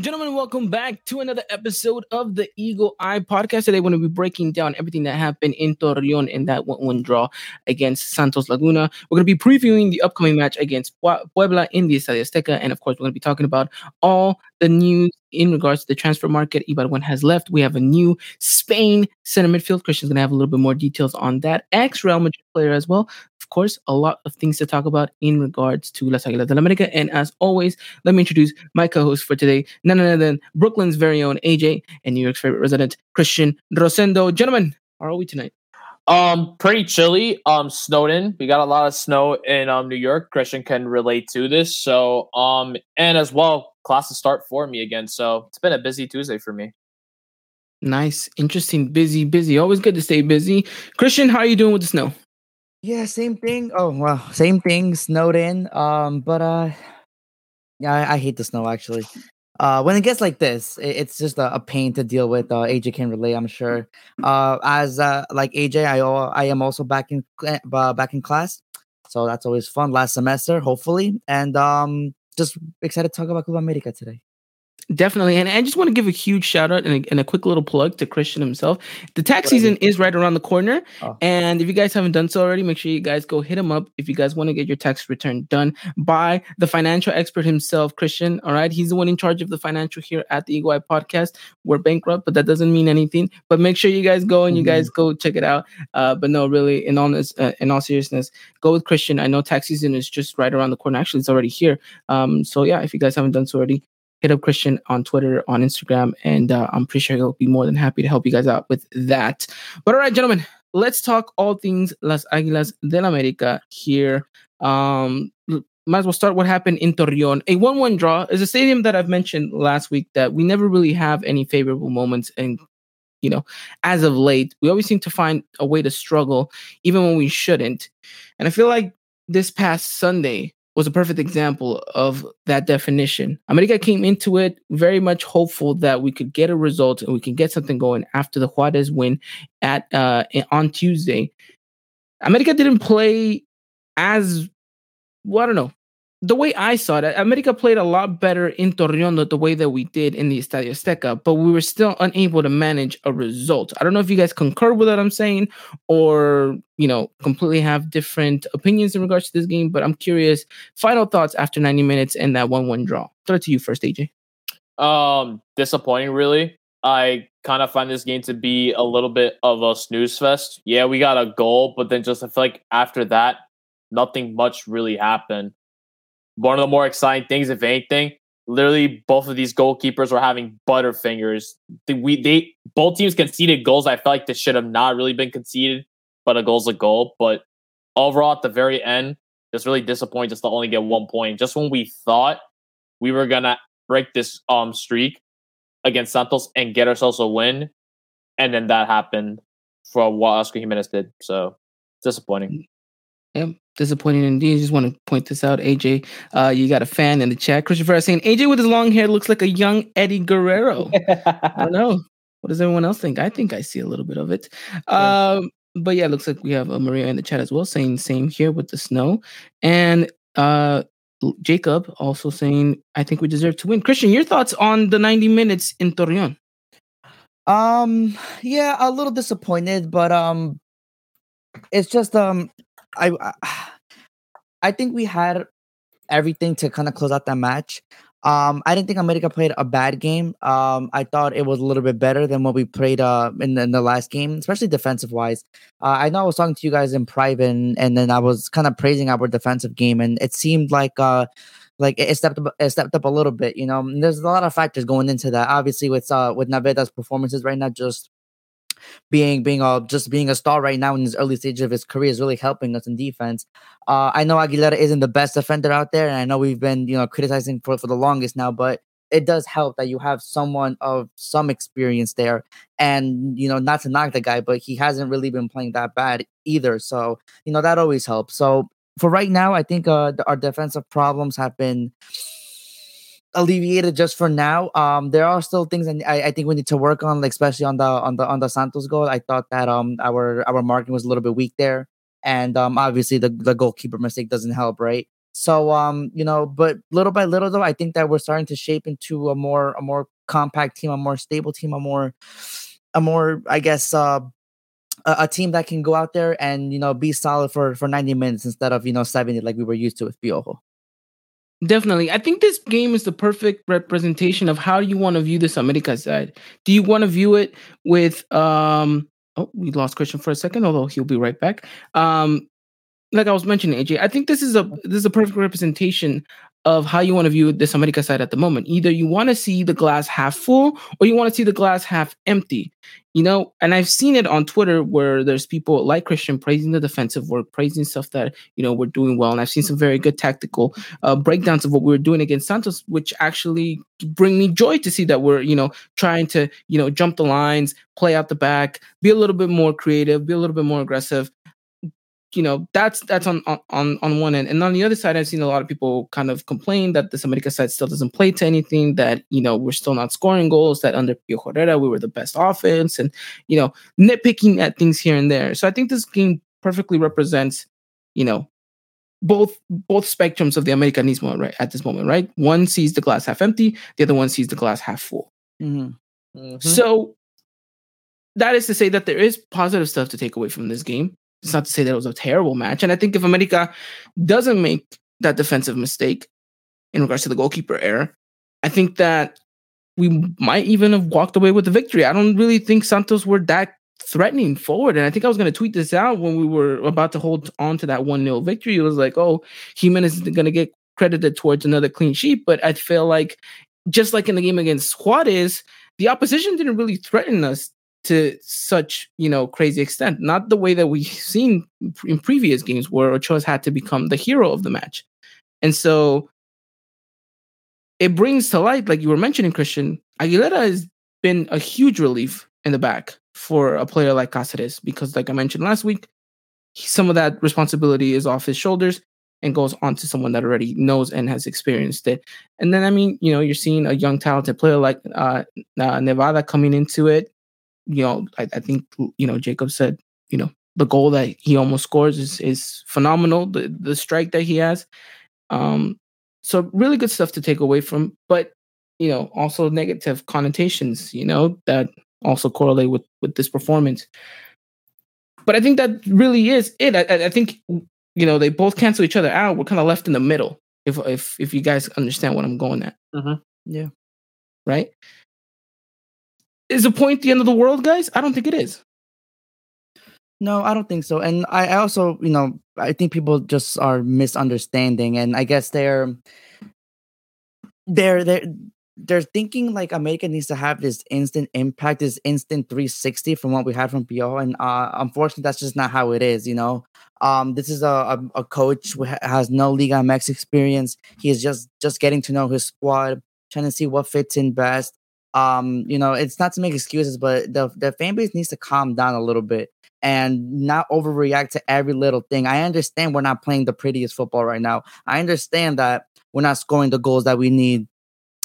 and gentlemen. Welcome back to another episode of the Eagle Eye Podcast. Today, we're going to be breaking down everything that happened in Torreon in that 1 1 draw against Santos Laguna. We're going to be previewing the upcoming match against Puebla in the Estadio Azteca. And of course, we're going to be talking about all the news in regards to the transfer market. Ibarguen has left. We have a new Spain center midfield. Christian's going to have a little bit more details on that. Ex Real Madrid player as well. Of course, a lot of things to talk about in regards to Las Águilas del América. And as always, let me introduce my co-host for today, none other than Brooklyn's very own AJ and New York's favorite resident, Christian Rosendo. Gentlemen, how are we tonight? Um, pretty chilly. Um, snowed in. We got a lot of snow in um New York. Christian can relate to this. So um, and as well, classes start for me again. So it's been a busy Tuesday for me. Nice, interesting, busy, busy. Always good to stay busy. Christian, how are you doing with the snow? Yeah, same thing. Oh well, same thing. Snowed in. Um, but uh, yeah, I, I hate the snow actually. Uh, when it gets like this, it, it's just a, a pain to deal with. Uh, AJ can relate, I'm sure. Uh, as uh, like AJ, I I am also back in uh, back in class, so that's always fun. Last semester, hopefully, and um, just excited to talk about Club America today. Definitely. And I just want to give a huge shout out and a, and a quick little plug to Christian himself. The tax season is right around the corner. Oh. And if you guys haven't done so already, make sure you guys go hit him up if you guys want to get your tax return done by the financial expert himself, Christian. All right. He's the one in charge of the financial here at the Eagle Eye podcast. We're bankrupt, but that doesn't mean anything. But make sure you guys go and you guys go check it out. Uh, but no, really, in all, this, uh, in all seriousness, go with Christian. I know tax season is just right around the corner. Actually, it's already here. Um, so yeah, if you guys haven't done so already, hit up Christian on Twitter, on Instagram, and uh, I'm pretty sure he'll be more than happy to help you guys out with that. But all right, gentlemen, let's talk all things Las Águilas del América here. Um, might as well start what happened in Torreon. A 1 1 draw is a stadium that I've mentioned last week that we never really have any favorable moments. And, you know, as of late, we always seem to find a way to struggle, even when we shouldn't. And I feel like this past Sunday, was a perfect example of that definition. America came into it very much hopeful that we could get a result and we can get something going after the Juarez win at uh, on Tuesday. America didn't play as well, I don't know. The way I saw it, America played a lot better in Torreon the way that we did in the Estadio Azteca, but we were still unable to manage a result. I don't know if you guys concur with what I'm saying or, you know, completely have different opinions in regards to this game, but I'm curious. Final thoughts after 90 minutes and that 1 1 draw. Throw it to you first, AJ. Um, disappointing, really. I kind of find this game to be a little bit of a snooze fest. Yeah, we got a goal, but then just I feel like after that, nothing much really happened. One of the more exciting things, if anything, literally both of these goalkeepers were having butterfingers. The- We they both teams conceded goals. I felt like this should have not really been conceded, but a goal's a goal. But overall, at the very end, just really disappointed just to only get one point. Just when we thought we were gonna break this um streak against Santos and get ourselves a win, and then that happened for what Oscar Jimenez did. So disappointing. Yep. Disappointing indeed. Just want to point this out, AJ. Uh, you got a fan in the chat. Christopher is saying AJ with his long hair looks like a young Eddie Guerrero. I don't know. What does everyone else think? I think I see a little bit of it. Um, but yeah, it looks like we have uh, Maria in the chat as well saying same here with the snow. And uh, Jacob also saying, I think we deserve to win. Christian, your thoughts on the 90 minutes in Torreon? Um, yeah, a little disappointed, but um, it's just um, I I- think we had everything to kind of close out that match. Um, I didn't think America played a bad game. Um, I thought it was a little bit better than what we played uh in in the last game, especially defensive wise. Uh, I know I was talking to you guys in private, and, and then I was kind of praising our defensive game, and it seemed like uh like it it stepped up, it stepped up a little bit. You know, And there's a lot of factors going into that. Obviously, with uh with Naveda's performances right now, just being being uh just being a star right now in his early stage of his career is really helping us in defense. Uh, I know Aguilera isn't the best defender out there, and I know we've been you know criticizing for for the longest now, but it does help that you have someone of some experience there. And you know, not to knock the guy, but he hasn't really been playing that bad either. So you know that always helps. So for right now, I think uh, our defensive problems have been alleviated just for now. Um, there are still things and I, I think we need to work on, like especially on the on the on the Santos goal. I thought that um our our marking was a little bit weak there, and um obviously the the goalkeeper mistake doesn't help, right? So um you know, but little by little though, I think that we're starting to shape into a more a more compact team, a more stable team, a more a more I guess uh a, a team that can go out there and you know be solid for for 90 minutes instead of you know 70 like we were used to with Piojo. Definitely. I think this game is the perfect representation of how you want to view this America side. Do you want to view it with um oh we lost Christian for a second, although he'll be right back. Um like I was mentioning, AJ, I think this is a this is a perfect representation of how you want to view this America side at the moment. Either you want to see the glass half full or you want to see the glass half empty. You know, and I've seen it on Twitter where there's people like Christian praising the defensive work, praising stuff that, you know, we're doing well. And I've seen some very good tactical uh, breakdowns of what we were doing against Santos, which actually bring me joy to see that we're, you know, trying to, you know, jump the lines, play out the back, be a little bit more creative, be a little bit more aggressive you know that's that's on on on one end. And on the other side i've seen a lot of people kind of complain that the america side still doesn't play to anything that you know we're still not scoring goals that under Piojo Herrera we were the best offense and you know nitpicking at things here and there. So i think this game perfectly represents you know both both spectrums of the americanismo right at this moment right? One sees the glass half empty the other one sees the glass half full. Mm-hmm. Mm-hmm. so that is to say that there is positive stuff to take away from this game it's not to say that it was a terrible match. And I think if America doesn't make that defensive mistake in regards to the goalkeeper error, I think that we might even have walked away with the victory. I don't really think Santos were that threatening forward. And I think I was going to tweet this out when we were about to hold on to that 1 0 victory. It was like, oh, Jimenez is going to get credited towards another clean sheet. But I feel like, just like in the game against Juarez, the opposition didn't really threaten us to such you know crazy extent. Not the way that we've seen in previous games where ochoa's had to become the hero of the match. And so it brings to light like you were mentioning christian aguilera has been a huge relief in the back for a player like Cáceres because like i mentioned last week some of that responsibility is off his shoulders and goes on to someone that already knows and has experienced it. And then, I mean, you know, you're seeing a young, talented player like uh, uh, Naveda coming into it, you know, I, I think you know Jacob said, you know, the goal that he almost scores is is phenomenal. The the strike that he has, um, so really good stuff to take away from. But you know, also negative connotations, you know, that also correlate with with this performance. But I think that really is it. I, I think you know they both cancel each other out. We're kind of left in the middle. If if if you guys understand what I'm going at, mm-hmm. yeah, right is a point the end of the world, guys? I don't think it is. No, I don't think so. And I, also, you know, I think people just are misunderstanding, and I guess they're they're they're they're thinking like America needs to have this instant impact, this instant 360 from what we had from PO. And uh, unfortunately, that's just not how it is, you know. Um, this is a, a, a coach who has no Liga MX experience. He is just just getting to know his squad, trying to see what fits in best um, you know, it's not to make excuses, but the the fan base needs to calm down a little bit and not overreact to every little thing. I understand we're not playing the prettiest football right now. I understand that we're not scoring the goals that we need.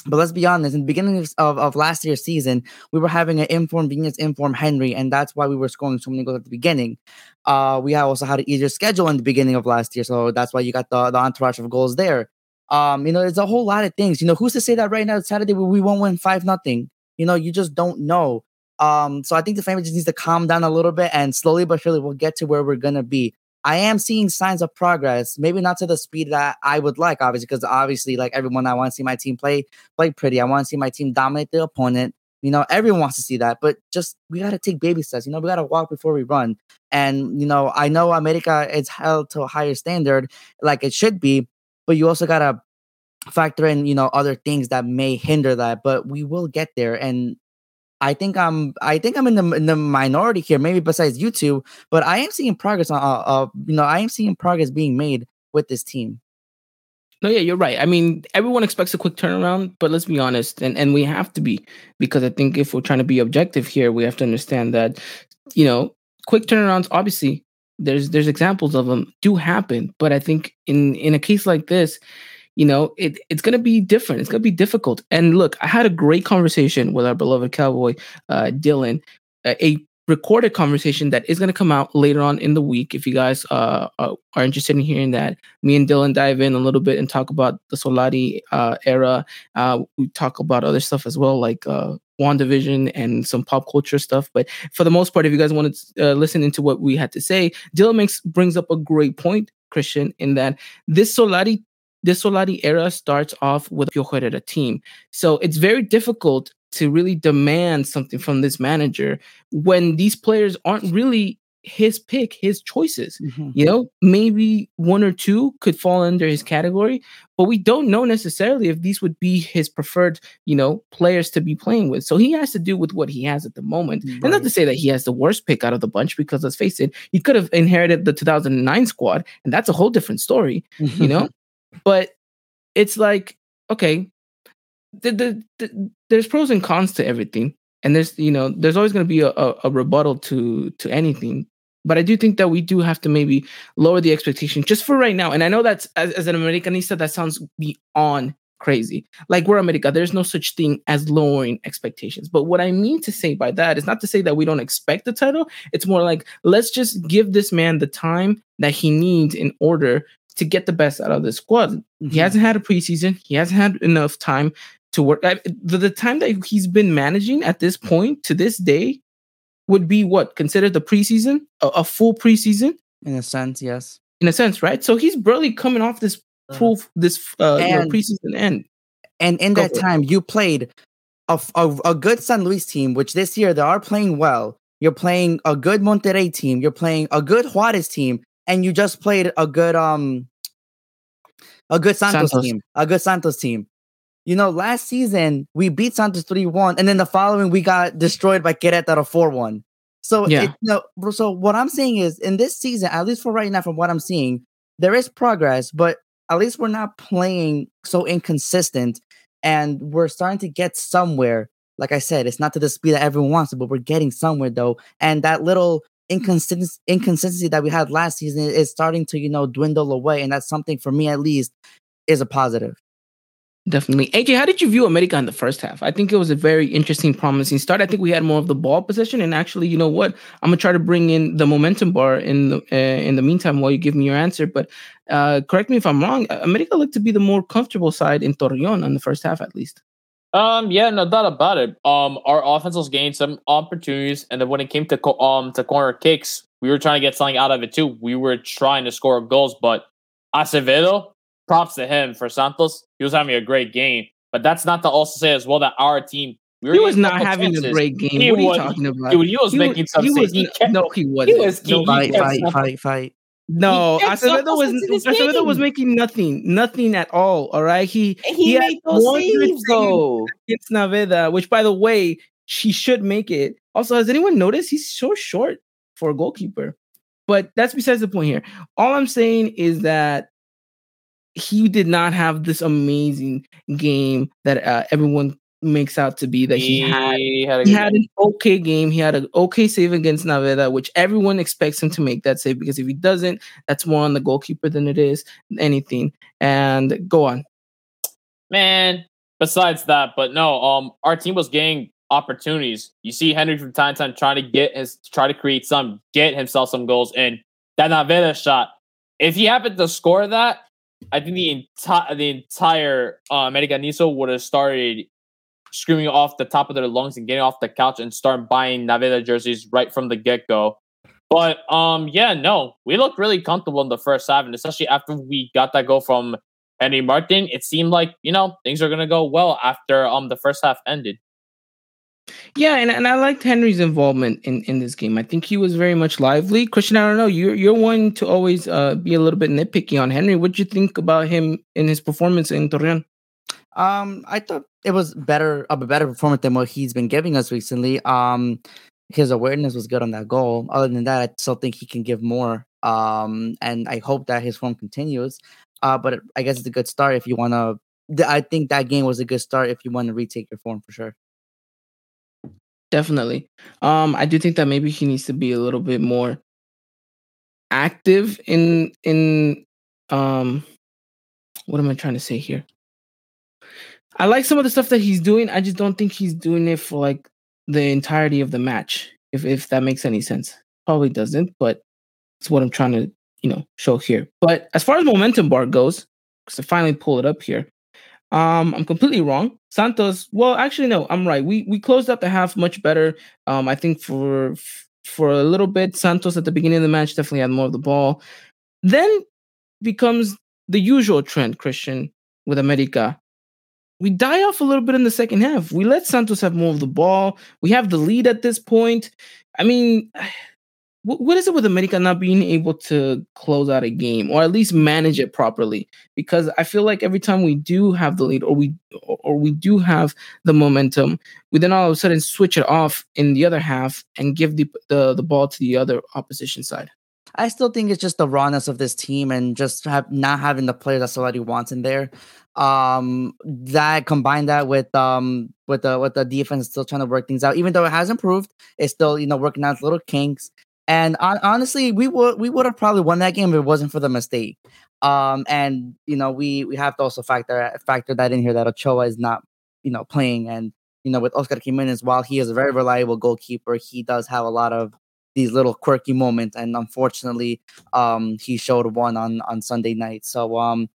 But let's be honest, in the beginning of, of last year's season, we were having an informed Viñas, informed Henry, and that's why we were scoring so many goals at the beginning. Uh, we also had an easier schedule in the beginning of last year, so that's why you got the, the entourage of goals there. Um, you know, there's a whole lot of things. You know, who's to say that right now Saturday we won't win five nothing? You know, you just don't know. Um, so I think the family just needs to calm down a little bit and slowly but surely we'll get to where we're gonna be. I am seeing signs of progress, maybe not to the speed that I would like, obviously, because obviously, like everyone, I want to see my team play play pretty. I want to see my team dominate the opponent. You know, everyone wants to see that, but just we gotta take baby steps. You know, we gotta walk before we run. And you know, I know America is held to a higher standard, like it should be, but you also gotta factor in you know other things that may hinder that but we will get there and i think i'm i think i'm in the in the minority here maybe besides you two but i am seeing progress on uh, uh you know i am seeing progress being made with this team No, yeah, you're right. I mean, everyone expects a quick turnaround, but let's be honest, and, and we have to be because I think if we're trying to be objective here, we have to understand that, you know, quick turnarounds obviously there's there's examples of them do happen, but I think in in a case like this, you know, it, it's going to be different. It's going to be difficult. And look, I had a great conversation with our beloved cowboy, uh, Dylan, a recorded conversation that is going to come out later on in the week. If you guys uh, uh, are interested in hearing that, me and Dylan dive in a little bit and talk about the Solari uh, era. Uh, we talk about other stuff as well, like uh, WandaVision and some pop culture stuff. But for the most part, if you guys want to uh, listen into what we had to say, Dylan makes brings up a great point, Christian, in that this Solari this Solari era starts off with Piojo Herrera team. So it's very difficult to really demand something from this manager when these players aren't really his pick, his choices. Mhm. You know, maybe one or two could fall under his category, but we don't know necessarily if these would be his preferred, you know, players to be playing with. So he has to do with what he has at the moment. And not to say that he has the worst pick out of the bunch, because let's face it, he could have inherited the 2009 squad, and that's a whole different story you know but it's like okay the, the, the, there's pros and cons to everything. And there's you know there's always going to be a, a, a rebuttal to to anything. But i do think that we do have to maybe lower the expectation just for right now. And i know that's as, as an americanista that sounds beyond crazy. Like we're america there's no such thing as lowering expectations. But what i mean to say by that is not to say that we don't expect the title. It's more like let's just give this man the time that he needs in order to get the best out of the squad. He Mhm. hasn't had a preseason. He hasn't had enough time to work. I, the, the time that he's been managing at this point to this day would be what considered the preseason, a, a full preseason in a sense, yes. in a sense, right? So he's barely coming off this full this uh, you know, preseason end. And in Go that for it. time, you played a a good San Luis team, which this year they are playing well. You're playing a good Monterrey team. You're playing a good Juarez team, and you just played a good um a good Santos, Santos. team, a good Santos team. You know, last season we beat Santos three one, and then the following we got destroyed by Querétaro four one. So Yeah. it, no, bro, so what I'm saying is, in this season, at least for right now, from what I'm seeing, there is progress, but at least we're not playing so inconsistent and we're starting to get somewhere. Like I said, it's not to the speed that everyone wants it, but we're getting somewhere though. And that little inconsistency, inconsistency that we had last season is starting to, you know, dwindle away. And that's something for me at least is a positive. Definitely. AJ, how did you view America in the first half? I think it was a very interesting, promising start. I think we had more of the ball possession, and actually, you know what? I'm gonna try to bring in the momentum bar in the uh, in the meantime while you give me your answer. But uh, correct me if I'm wrong. uh, America looked to be the more comfortable side in Torreon in the first half, at least. Um, yeah, no doubt about it. Um, our offense was gained some opportunities, and then when it came to co- um to corner kicks, we were trying to get something out of it too. We were trying to score goals, but Acevedo, props to him for Santos. He was having a great game, but that's not to also say as well that our team we He was not couple having a great game. He what are you was- talking about? Dude, he was He making some he was, He kept- no, he wasn't. was- he- no, he Fight, fight, fight, fight. no, Acevedo was into Acevedo was making nothing, nothing at all. All right, he He, had made those one good saves though. against Naveda, which by the way, she should make it. Also, has anyone noticed he's so short for a goalkeeper? But that's besides the point here. All I'm saying is that he did not have this amazing game that uh, everyone makes out to be that he, had. He had a He had game. an okay game. He had an okay save against Naveda, which everyone expects him to make that save because if he doesn't, that's more on the goalkeeper than it is anything. And go on. man. Besides that, but no, um, our team was getting opportunities. You see Henry from time to time trying to get his, try to create some, get himself some goals, and that Naveda shot. If he happened to score that, I think the entire the entire uh, Americanismo would have started screaming off the top of their lungs and getting off the couch and start buying Naveda jerseys right from the get go. But um, yeah, no, we looked really comfortable in the first half, and especially after we got that goal from Henry Martin, it seemed like you know things are gonna go well after um the first half ended. Yeah, and, and I liked Henry's involvement in, in this game. I think he was very much lively. Christian, I don't know, you're you're one to always uh, be a little bit nitpicky on Henry. What would you think about him in his performance in Torreon? Um, I thought it was better, a better performance than what he's been giving us recently. Um, his awareness was good on that goal. Other than that, I still think he can give more. Um, and I hope that his form continues. Uh, but I guess it's a good start if you want to. I think that game was a good start if you want to retake your form for sure. Definitely. Um, I do think that maybe he needs to be a little bit more active in in um what am I trying to say here? I like some of the stuff that he's doing. I just don't think he's doing it for like the entirety of the match. If if that makes any sense. Probably doesn't, but it's what I'm trying to, you know, show here. But as far as momentum bar goes, because I finally pull it up here. Um, I'm completely wrong. Santos, well, actually, no, I'm right. We we closed out the half much better. Um, I think for for a little bit, Santos at the beginning of the match definitely had more of the ball. Then becomes the usual trend, Christian, with America. We die off a little bit in the second half. We let Santos have more of the ball. We have the lead at this point. I mean, what is it with America not being able to close out a game or at least manage it properly? Because I feel like every time we do have the lead or we or we do have the momentum, we then all of a sudden switch it off in the other half and give the the, the ball to the other opposition side. I still think it's just the rawness of this team and just have not having the player that somebody wants in there. Um, that combine that with um with the with the defense still trying to work things out, even though it has improved, it's still you know working out little kinks. And on, honestly, we would we would have probably won that game if it wasn't for the mistake. Um, and you know, we we have to also factor factor that in here that Ochoa is not you know playing, and you know, with Oscar Jimenez, while he is a very reliable goalkeeper, he does have a lot of these little quirky moments, and unfortunately, um, he showed one on on Sunday night. So um,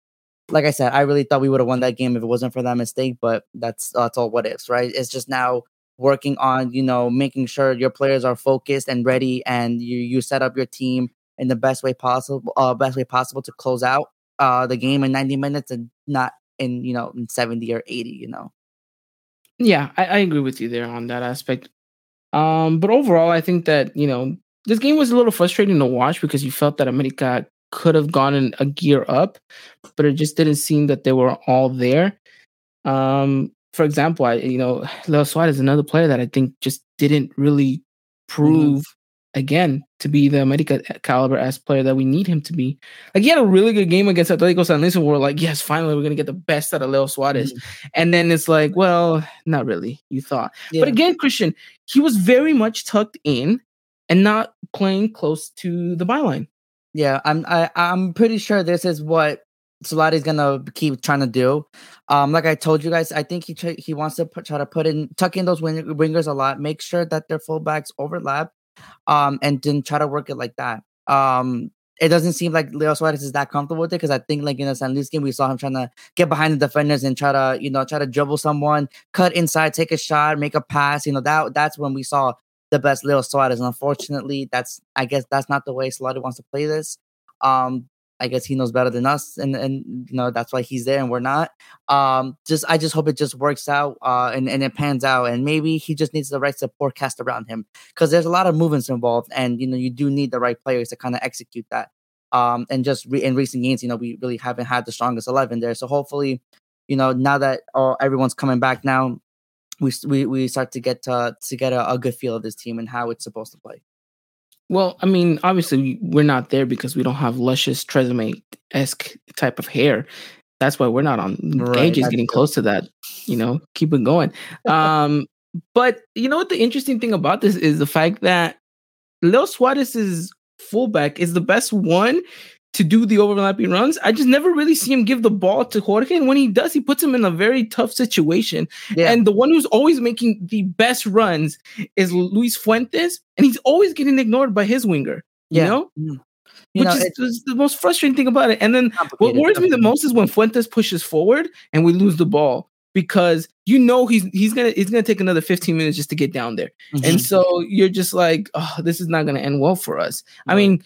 like I said, I really thought we would have won that game if it wasn't for that mistake, but that's that's all what ifs, right? It's just now working on you know making sure your players are focused and ready and you you set up your team in the best way possible uh, best way possible to close out uh the game in 90 minutes and not in you know in 70 or 80 you know? Yeah I, I agree with you there on that aspect. Um but overall i think that you know this game was a little frustrating to watch because you felt that america could have gone in a gear up but it just didn't seem that they were all there. Um for example, I you know Leo Suarez is another player that I think just didn't really mm-hmm. prove mm-hmm. again to be the America caliber as player that we need him to be. Like he had a really good game against Atletico San Luis, and we're like, yes, finally we're gonna get the best out of Leo Suarez. Mm-hmm. And then it's like, well, not really. You thought, yeah. but again, Christian, he was very much tucked in and not playing close to the byline. Yeah, I'm I, am i am pretty sure this is what Solari's gonna keep trying to do. Um, like I told you guys, I think he he wants to put, try to put in tuck in those wing- wingers a lot. Make sure that their fullbacks overlap, um, and then try to work it like that. Um, it doesn't seem like Leo Suarez is that comfortable with it because I think like in the San Luis game we saw him trying to get behind the defenders and try to you know try to dribble someone, cut inside, take a shot, make a pass. You know that that's when we saw the best Leo Suarez. And unfortunately, that's I guess that's not the way Solari wants to play this. Um, I guess he knows better than us, and and you know that's why he's there and we're not. Um, just I just hope it just works out, uh, and and it pans out, and maybe he just needs the right support cast around him because there's a lot of movements involved, and you know you do need the right players to kind of execute that. Um, and just re- in recent games, you know we really haven't had the strongest eleven there, so hopefully, you know now that uh, everyone's coming back now, we we we start to get to to get a, a good feel of this team and how it's supposed to play. Well, I mean, obviously we're not there because we don't have luscious Tresemme esque type of hair. That's why we're not on. Right, is getting close to that. You know, keep it going. um, but you know what? The interesting thing about this is the fact that Leo Suarez's fullback is the best one to do the overlapping runs. I just never really see him give the ball to Jorge. And when he does, he puts him in a very tough situation. Yeah. And the one who's always making the best runs is Luis Fuentes. And he's always getting ignored by his winger. You yeah. know? Mm. You Which know, is, is, the most frustrating thing about it. And then what worries me the most is when Fuentes pushes forward and we lose the ball because you know he's he's gonna he's gonna take another 15 minutes just to get down there. Mm-hmm. And so you're just like, oh, this is not gonna end well for us. I mean,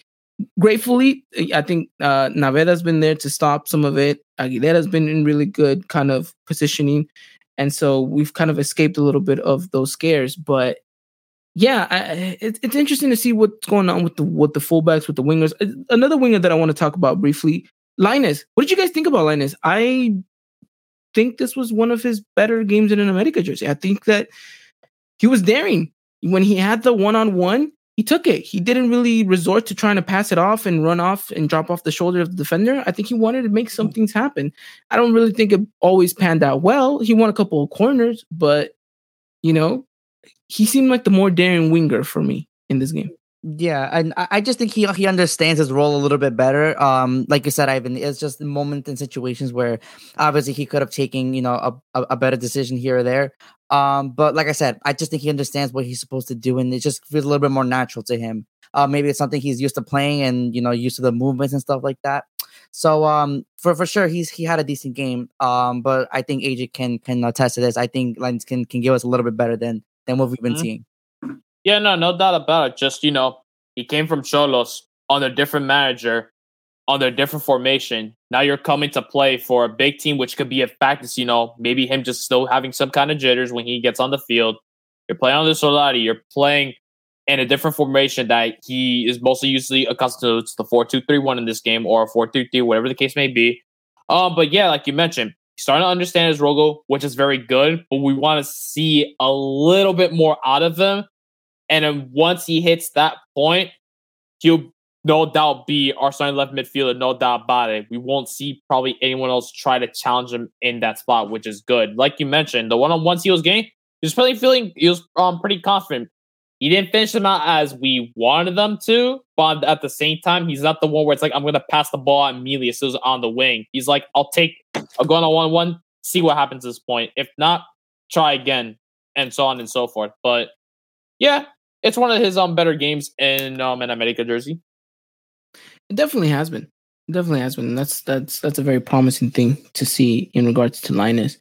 gratefully, I think uh, Naveda's been there to stop some of it. Aguilera's been in really good kind of positioning, and so we've kind of escaped a little bit of those scares. But yeah, I, it's it's interesting to see what's going on with the with the fullbacks, with the wingers. Uh, another winger that I want to talk about briefly, Lainez. What did you guys think about Lainez? I think this was one of his better games in an America jersey. I think that he was daring when he had the one on one he took it. He didn't really resort to trying to pass it off and run off and drop off the shoulder of the defender. I think he wanted to make some mm. things happen. I don't really think it always panned out well. He won a couple of corners, but you know, he seemed like the more daring winger for me in this game. Yeah, and I just think he he understands his role a little bit better. Um, like you said, Ivan, it's just moments and situations where obviously he could have taken you know a, a, better decision here or there. Um, but like I said, I just think he understands what he's supposed to do, and it just feels a little bit more natural to him. Uh, maybe it's something he's used to playing, and you know, used to the movements and stuff like that. So um, for for sure, he's he had a decent game. Um, but I think AJ can can attest to this. I think Lainez can can give us a little bit better than than what we've been Mhm. seeing. Yeah, no, no doubt about it. Just you know, he came from Xolos under a different manager, under a different formation. Now you're coming to play for a big team, which could be a factor. You know, maybe him just still having some kind of jitters when he gets on the field. You're playing on the Solari. You're playing in a different formation that he is mostly usually accustomed to. The four two three one in this game or a four two three, whatever the case may be. Um, but yeah, like you mentioned, he's starting to understand his role, which is very good. But we want to see a little bit more out of him. And then once he hits that point, he'll no doubt be our starting left midfielder, no doubt about it. We won't see probably anyone else try to challenge him in that spot, which is good. Like you mentioned, the one on ones he was getting, he was probably feeling he was um pretty confident. He didn't finish them out as we wanted them to, but at the same time, he's not the one where it's like I'm gonna pass the ball immediately as soon as on the wing. He's like, I'll take I'll go on one one, see what happens at this point. If not, try again, and so on and so forth. But yeah, it's one of his um better games in um an America jersey. It definitely has been. It definitely has been. That's that's that's a very promising thing to see in regards to Lainez.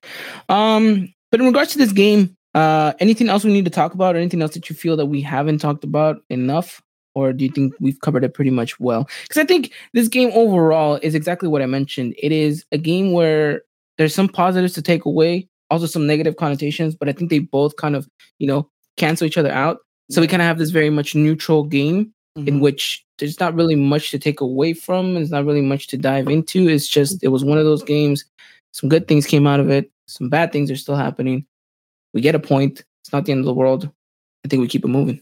Um, but in regards to this game, uh, anything else we need to talk about, or anything else that you feel that we haven't talked about enough, or do you think we've covered it pretty much well? Because I think this game overall is exactly what I mentioned. It is a game where there's some positives to take away, also some negative connotations, but I think they both kind of you know cancel each other out. So we kind of have this very much neutral game in Mhm. which there's not really much to take away from. There's not really much to dive into. It's just it was one of those games. Some good things came out of it. Some bad things are still happening. We get a point. It's not the end of the world. I think we keep it moving.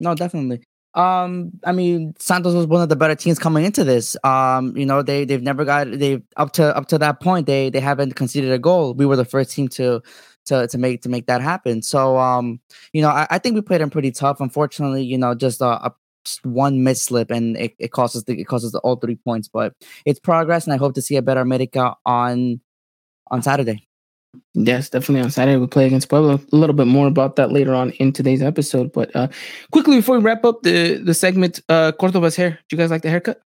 No, definitely. Um, I mean, Santos was one of the better teams coming into this. Um, you know, they they've never got they up to up to that point. They they haven't conceded a goal. We were the first team to to to make to make that happen. So, um, you know, I, I think we played them pretty tough. Unfortunately, you know, just a, a s- one mislip and it, it costs us the, it costs us all three points. But it's progress, and I hope to see a better America on on Saturday. Yes, definitely on Saturday we play against Puebla. A little bit more about that later on in today's episode. But uh quickly before we wrap up the the segment, uh Cordoba's hair. Do you guys like the haircut?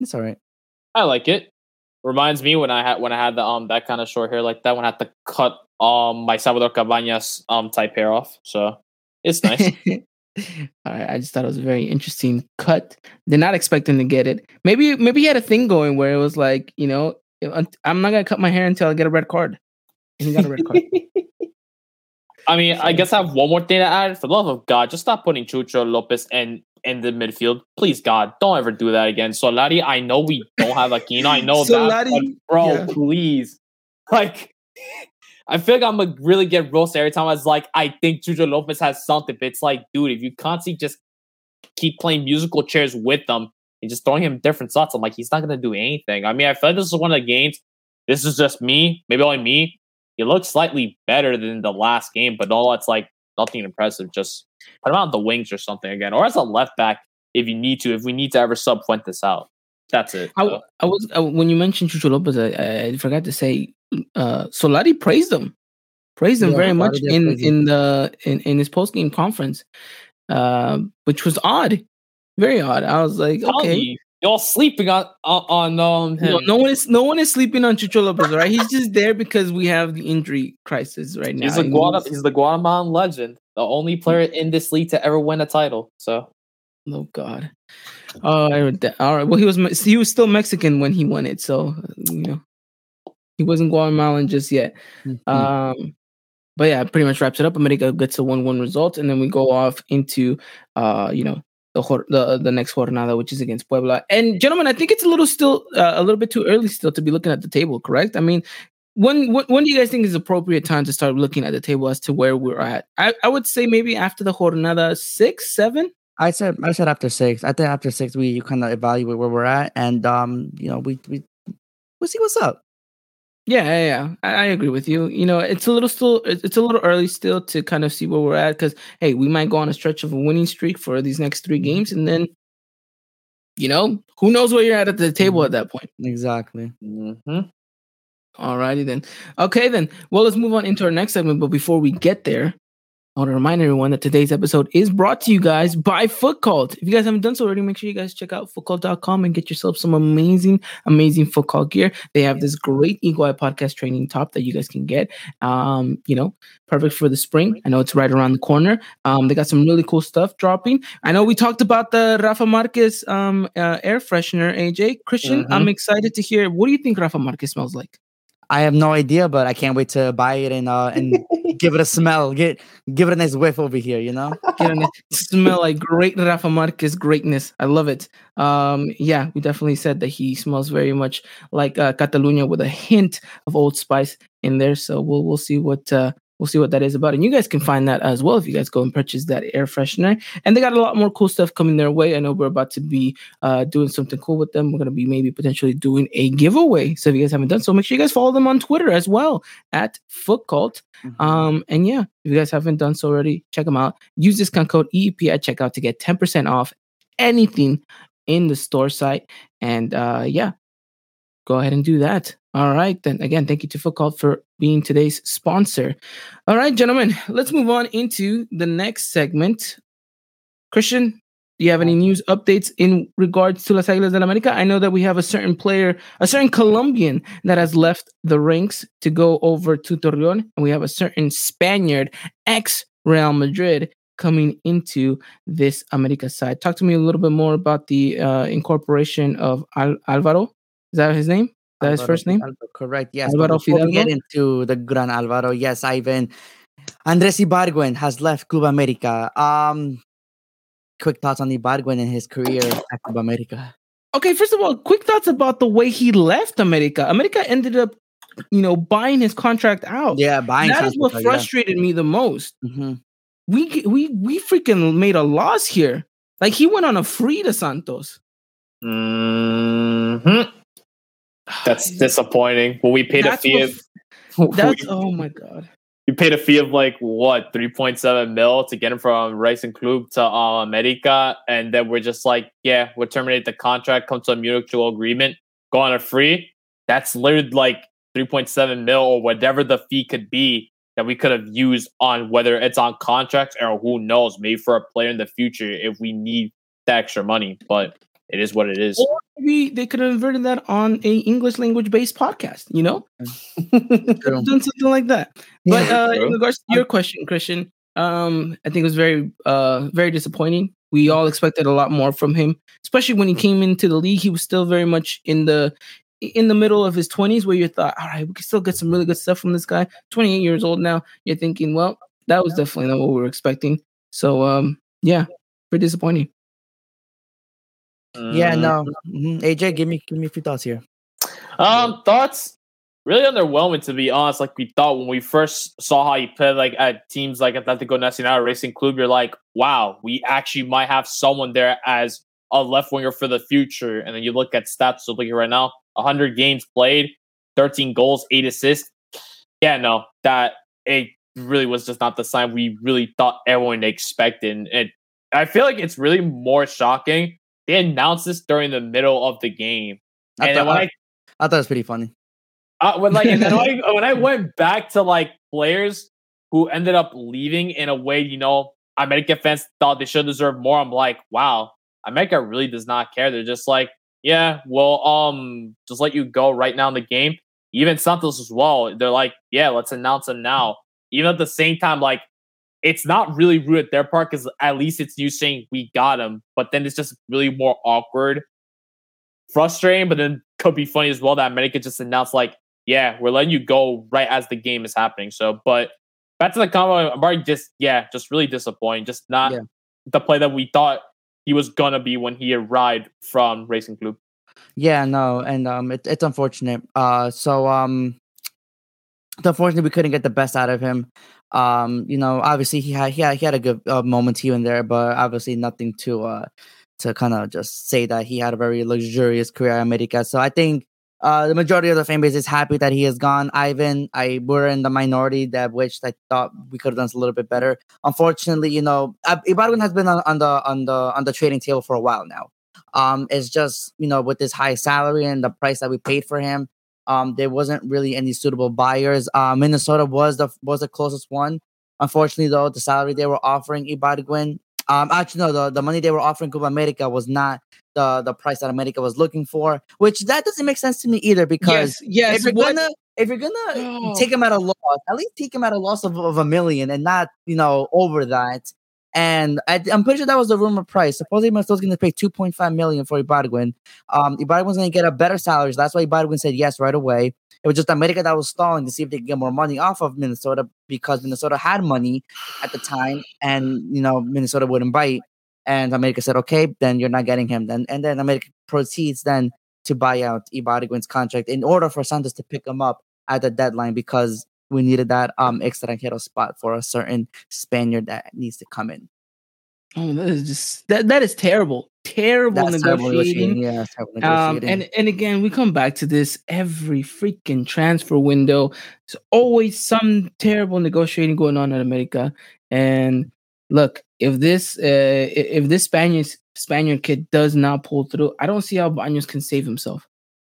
It's all right. I like it. Reminds me when I had when I had the um that kind of short hair like that when I had to cut um my Salvador Cabañas um type hair off. So it's nice. All right, I just thought it was a very interesting cut. They're not expecting to get it. Maybe maybe he had a thing going where it was like, you know, I'm not gonna cut my hair until I get a red card. And he got a red card. I mean, I guess I have one more thing to add. For the love of God, just stop putting Chucho Lopez and in the midfield. Please, God, don't ever do that again. Solari, I know we don't have Aquino. I know that, Solari, but bro, yeah. please. Like, I feel like I'm gonna really get roasted every time I was like, I think Chucho Lopez has something. But it's like, dude, if you constantly just keep playing musical chairs with them and just throwing him different shots, I'm like, he's not gonna do anything. I mean, I feel like this is one of the games. This is just me, maybe only me. He looks slightly better than the last game, but all that's like nothing impressive. Just put him on the wings or something again, or as a left back if you need to. If we need to ever sub Fuentes out, that's it. I, I was uh, when you mentioned Chucho Lopez, I, I forgot to say uh Solari praised him. Praised him Yeah, very much in praise in the in, in his post game conference. Uh, which was odd. Very odd. I was like, telling okay. you, y'all sleeping on on, on um, him. No, no one is no one is sleeping on Chucho Lopez, right? He's just there because we have the injury crisis right now. He's a And he's- he's the Guatemalan legend, the only player in this league to ever win a title. So Oh God. Oh, that. All right. Well, he was he was still Mexican when he won it, so you know he wasn't Guatemalan just yet. Mhm. Um, but yeah, pretty much wraps it up. America gets a one-one result, and then we go off into uh, you know, the the the next jornada, which is against Puebla. And gentlemen, I think it's a little still uh, a little bit too early still to be looking at the table. Correct? I mean. When, when when do you guys think is appropriate time to start looking at the table as to where we're at? I, I would say maybe after the jornada six, seven. I said I said after six. I think after six we kind of evaluate where we're at, and um, you know, we we we'll see what's up. Yeah, yeah, yeah. I, I agree with you. You know, it's a little still, it's a little early still to kind of see where we're at because hey, we might go on a stretch of a winning streak for these next three games, and then, you know, who knows where you're at at the table at that point. Exactly. Mm-hmm. Alrighty then. Okay then. Well, let's move on into our next segment. But before we get there, I want to remind everyone that today's episode is brought to you guys by Foot Cult. If you guys haven't done so already, make sure you guys check out footcult.com and get yourself some amazing, amazing Foot Cult gear. They have this great Eagle Eye podcast training top that you guys can get. Um, you know, perfect for the spring. I know it's right around the corner. Um, they got some really cool stuff dropping. I know we talked about the Rafa Marquez um uh, air freshener, AJ. Christian, Mhm. I'm excited to hear what do you think Rafa Marquez smells like? I have no idea, but I can't wait to buy it and uh and give it a smell. Get give it a nice whiff over here. You know. Get on it. smell like great Rafa Marquez greatness. I love it. Um, yeah, we definitely said that he smells very much like uh, Catalunya with a hint of Old Spice in there. So we'll we'll see what uh, we'll see what that is about. And you guys can find that as well if you guys go and purchase that air freshener. And they got a lot more cool stuff coming their way. I know we're about to be uh, doing something cool with them. We're gonna be maybe potentially doing a giveaway. So if you guys haven't done so, make sure you guys follow them on Twitter as well at Foot Cult. Um, and yeah, if you guys haven't done so already, check them out. Use discount code EEP at checkout to get 10% off anything in the store site. And uh, yeah, go ahead and do that. All right, then again, thank you to Foot Cult for being today's sponsor. All right, gentlemen, let's move on into the next segment. Christian, do you have any news updates in regards to Las Águilas del América? I know that we have a certain player, a certain Colombian that has left the ranks to go over to Torreon, and we have a certain Spaniard, ex Real Madrid, coming into this America side. Talk to me a little bit more about the uh, incorporation of Al- Alvaro. Is that his name? That his first name? Fidalgo, correct. Yes. Alvaro we get into the Gran Alvaro, yes, Ivan. Andres Ibarguen has left Club America. Um, quick thoughts on Ibarguen and his career at Club America. Okay, first of all, quick thoughts about the way he left America. America ended up, you know, buying his contract out. Yeah, buying. that is what Santos, yeah. frustrated me the most. Mhm. We we we freaking made a loss here. Like he went on a free to Santos. hmm That's disappointing. Well, we paid That's a fee what- of That's we, oh my god. we paid a fee of like what three point seven mil to get him from Racing Club to uh, America, and then we're just like, yeah, we'll terminate the contract, come to a mutual agreement, go on a free. That's literally like three point seven mil or whatever the fee could be that we could have used on whether it's on contract or who knows, maybe for a player in the future if we need the extra money. But it is what it is. Or maybe they could have inverted that on a English language based podcast. You know, done something like that. But uh, in regards to your question, Christian, um, I think it was very, uh, very disappointing. We all expected a lot more from him, especially when he came into the league. He was still very much in the in the middle of his twenties, where you thought, all right, we can still get some really good stuff from this guy. Twenty eight years old now. You're thinking, well, that was definitely not what we were expecting. So, um, yeah, pretty disappointing. Yeah, Mm. no. Mhm. AJ, give me give me a few thoughts here. Um, thoughts really underwhelming to be honest. Like we thought when we first saw how he played, like at teams like Atletico Nacional Racing Club, you're like, wow, we actually might have someone there as a left winger for the future. And then you look at stats, so looking right now, 100 games played, 13 goals, eight assists. Yeah, no, that it really was just not the sign we really thought everyone expected. And it, I feel like it's really more shocking. They announced this during the middle of the game. I and thought, when I, I I thought it was pretty funny. uh, when like and then when I, when I went back to like players who ended up leaving in a way, you know, America fans thought they should deserve more. I'm like, wow, America really does not care. They're just like, yeah, well, um, just let you go right now in the game. Even Santos as well. They're like, yeah, let's announce him now. Even at the same time, like it's not really rude at their part because at least it's you saying we got him, but then it's just really more awkward, frustrating, but then could be funny as well that America just announced like, yeah, we're letting you go right as the game is happening. So, but back to the combo, I'm already just yeah, just really disappointing. Just not Yeah. the play that we thought he was gonna be when he arrived from Racing Club. Yeah, no, and um, it, it's unfortunate. Uh, so um, it's unfortunate we couldn't get the best out of him. Um, you know, obviously he had he had, he had a good uh, moment here and there, but obviously nothing to uh to kind of just say that he had a very luxurious career at America. So I think uh, the majority of the fan base is happy that he has gone. Ivan, I were in the minority that wished I thought we could have done a little bit better. Unfortunately, you know, Ibarguen has been on, on, the on the on the trading table for a while now. Um, it's just you know with this high salary and the price that we paid for him, um, there wasn't really any suitable buyers. Uh, Minnesota was the was the closest one. Unfortunately, though, the salary they were offering Ibargüen, um, actually no, the, the money they were offering Club America was not the the price that America was looking for, which that doesn't make sense to me either. Because yes, yes if you're what- gonna if you're gonna Oh. take him at a loss, at least take him at a loss of, of a million and not you know over that. And I, I'm pretty sure that was the rumor price. Supposedly, Minnesota's going to pay 2.5 million for Ibargüen. Um, Ibargüen's going to get a better salary. So that's why Ibargüen said yes right away. It was just America that was stalling to see if they could get more money off of Minnesota because Minnesota had money at the time, and you know Minnesota wouldn't bite. And America said, "Okay, then you're not getting him." Then and then America proceeds then to buy out Ibargüen's contract in order for Santos to pick him up at the deadline because we needed that um extranjero spot for a certain Spaniard that needs to come in. Oh, that is just that that is terrible. Terrible That's terrible negotiating. Yeah, Um, negotiating. and and again, we come back to this every freaking transfer window. There's always some terrible negotiating going on in America. And look, if this uh, if this Spaniard Spaniard kid does not pull through, I don't see how Baños can save himself.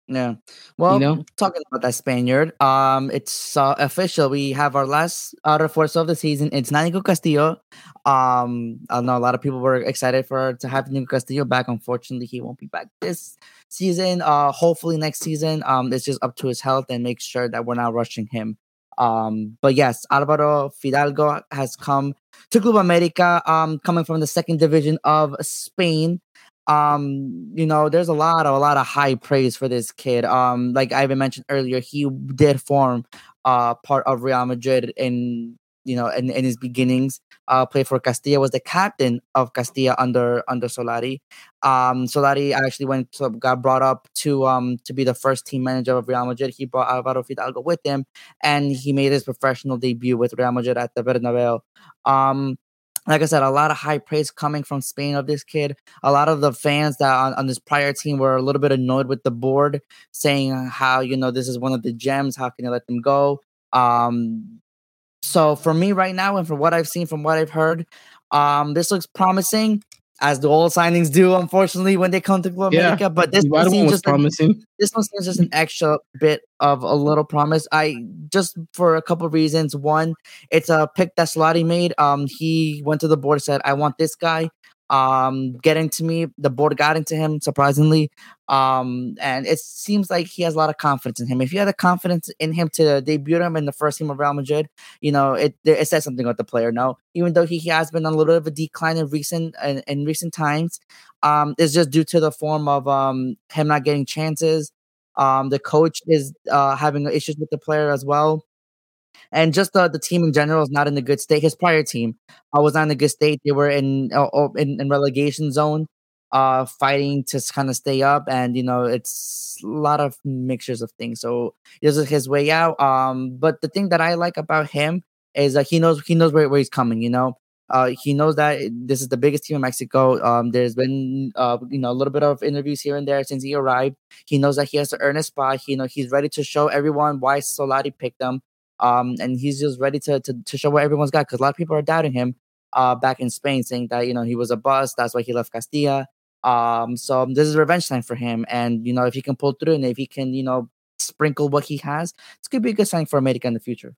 Yeah. Well, you know? talking about that Spaniard, um, it's uh, official. We have our last uh, refuerzo of the season. It's Nico Castillo. Um, I know a lot of people were excited for to have Nico Castillo back. Unfortunately, he won't be back this season. Uh, hopefully next season. Um, it's just up to his health and make sure that we're not rushing him. Um, but yes, Alvaro Fidalgo has come to Club America. Um, coming from the second division of Spain um you know there's a lot of a lot of high praise for this kid. Um like ivan mentioned earlier he did form uh part of real madrid in you know in, in his beginnings. Uh played for castilla was the captain of castilla under under solari. Um solari actually went to, got brought up to um to be the first team manager of real madrid. He brought alvaro fidalgo with him and he made his professional debut with real madrid at the bernabeu. Um like I said, a lot of high praise coming from Spain of this kid. A lot of the fans that on, on this prior team were a little bit annoyed with the board, saying how you know this is one of the gems. How can you let them go? Um, so for me right now, and from what I've seen, from what I've heard, um, this looks promising, as the old signings do. Unfortunately, when they come to Club Yeah, America, but this one seems just a- promising. this one seems just an extra bit of a little promise. I just for a couple of reasons. One, it's a pick that Solari made. Um, he went to the board said, "I want this guy." Um, getting to me, the board got into him surprisingly. Um, and it seems like he has a lot of confidence in him. If you had the confidence in him to debut him in the first team of Real Madrid, you know it. It says something about the player. No, even though he, he has been on a little bit of a decline in recent in, in recent times, um, it's just due to the form of um him not getting chances. Um, the coach is uh, having issues with the player as well, and just the, the team in general is not in a good state. His prior team uh, was not in a good state. They were in uh, in, in relegation zone, uh, fighting to kind of stay up, and you know it's a lot of mixtures of things. So this is his way out. Um, but the thing that I like about him is that he knows he knows where, where he's coming. You know, uh, he knows that this is the biggest team in Mexico. Um, there's been uh, you know a little bit of interviews here and there since he arrived. He knows that he has to earn a spot. He, you know he's ready to show everyone why Solari picked him. Um, and he's just ready to to, to show what everyone's got because a lot of people are doubting him. Uh, back in Spain, saying that you know he was a bust. That's why he left Castilla. Um, so this is revenge time for him, and you know if he can pull through and if he can you know sprinkle what he has, it's gonna be a good sign for America in the future.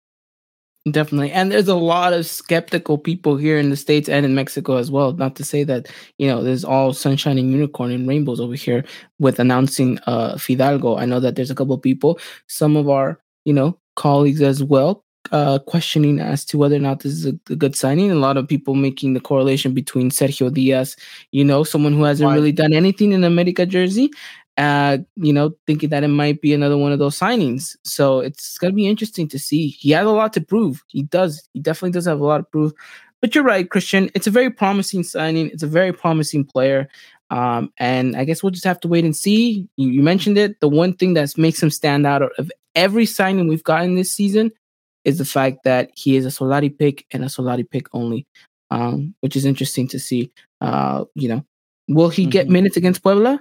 Definitely. And there's a lot of skeptical people here in the States and in Mexico as well. Not to say that, you know, there's all sunshine and unicorn and rainbows over here with announcing uh Fidalgo. I know that there's a couple people, some of our, you know, colleagues as well, uh questioning as to whether or not this is a, a good signing. A lot of people making the correlation between Sergio Diaz, you know, someone who hasn't really done anything in America jersey, uh, you know, thinking that it might be another one of those signings. So it's gonna be interesting to see. He has a lot to prove. He does. He definitely does have a lot to prove. But you're right, Christian. It's a very promising signing. It's a very promising player. Um, and I guess we'll just have to wait and see. You, you mentioned it. The one thing that makes him stand out of every signing we've gotten this season is the fact that he is a Solari pick and a Solari pick only, um, which is interesting to see. Uh, you know, will he get Mhm. minutes against Puebla?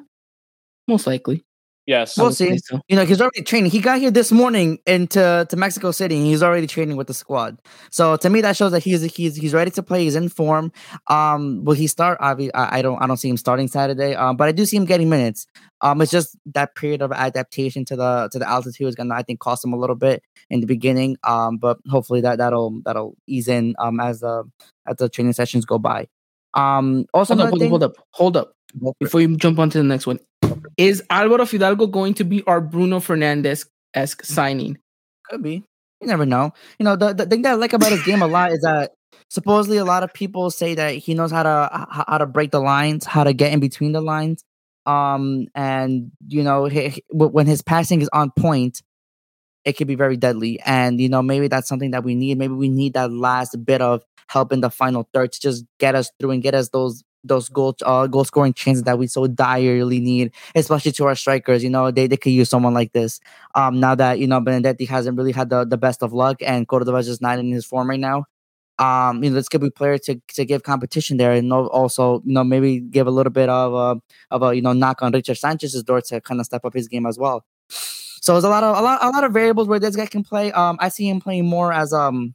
Most likely. Yes. We'll see. so. You know, he's already training. He got here this morning into to Mexico City, and he's already training with the squad. So to me, that shows that he's he's he's ready to play. He's in form. Um, will he start? I, I don't I don't see him starting Saturday. Um, but I do see him getting minutes. Um, it's just that period of adaptation to the to the altitude is gonna I think cost him a little bit in the beginning. Um, but hopefully that that'll that'll ease in um as the as the training sessions go by. Um, also Hold up, hold up, thing. hold up, hold up. Go for it. Before you jump on to the next one, is Alvaro Fidalgo going to be our Bruno Fernandes esque signing? Could be. You never know. You know, the, the thing that I like about his game a lot is that supposedly a lot of people say that he knows how to how to break the lines, how to get in between the lines. Um, and you know, he, he- when his passing is on point, it could be very deadly. And you know, maybe that's something that we need. Maybe we need that last bit of help in the final third to just get us through and get us those those goal uh, goal scoring chances that we so direly need, especially to our strikers. You know, they, they could use someone like this. Um, now that you know Benedetti hasn't really had the, the best of luck and Cordova's just not in his form right now. Um, you know, let's give a player to to give competition there, and also you know maybe give a little bit of a of a you know knock on Richard Sanchez's door to kind of step up his game as well. So there's a lot of a lot a lot of variables where this guy can play. Um, I see him playing more as um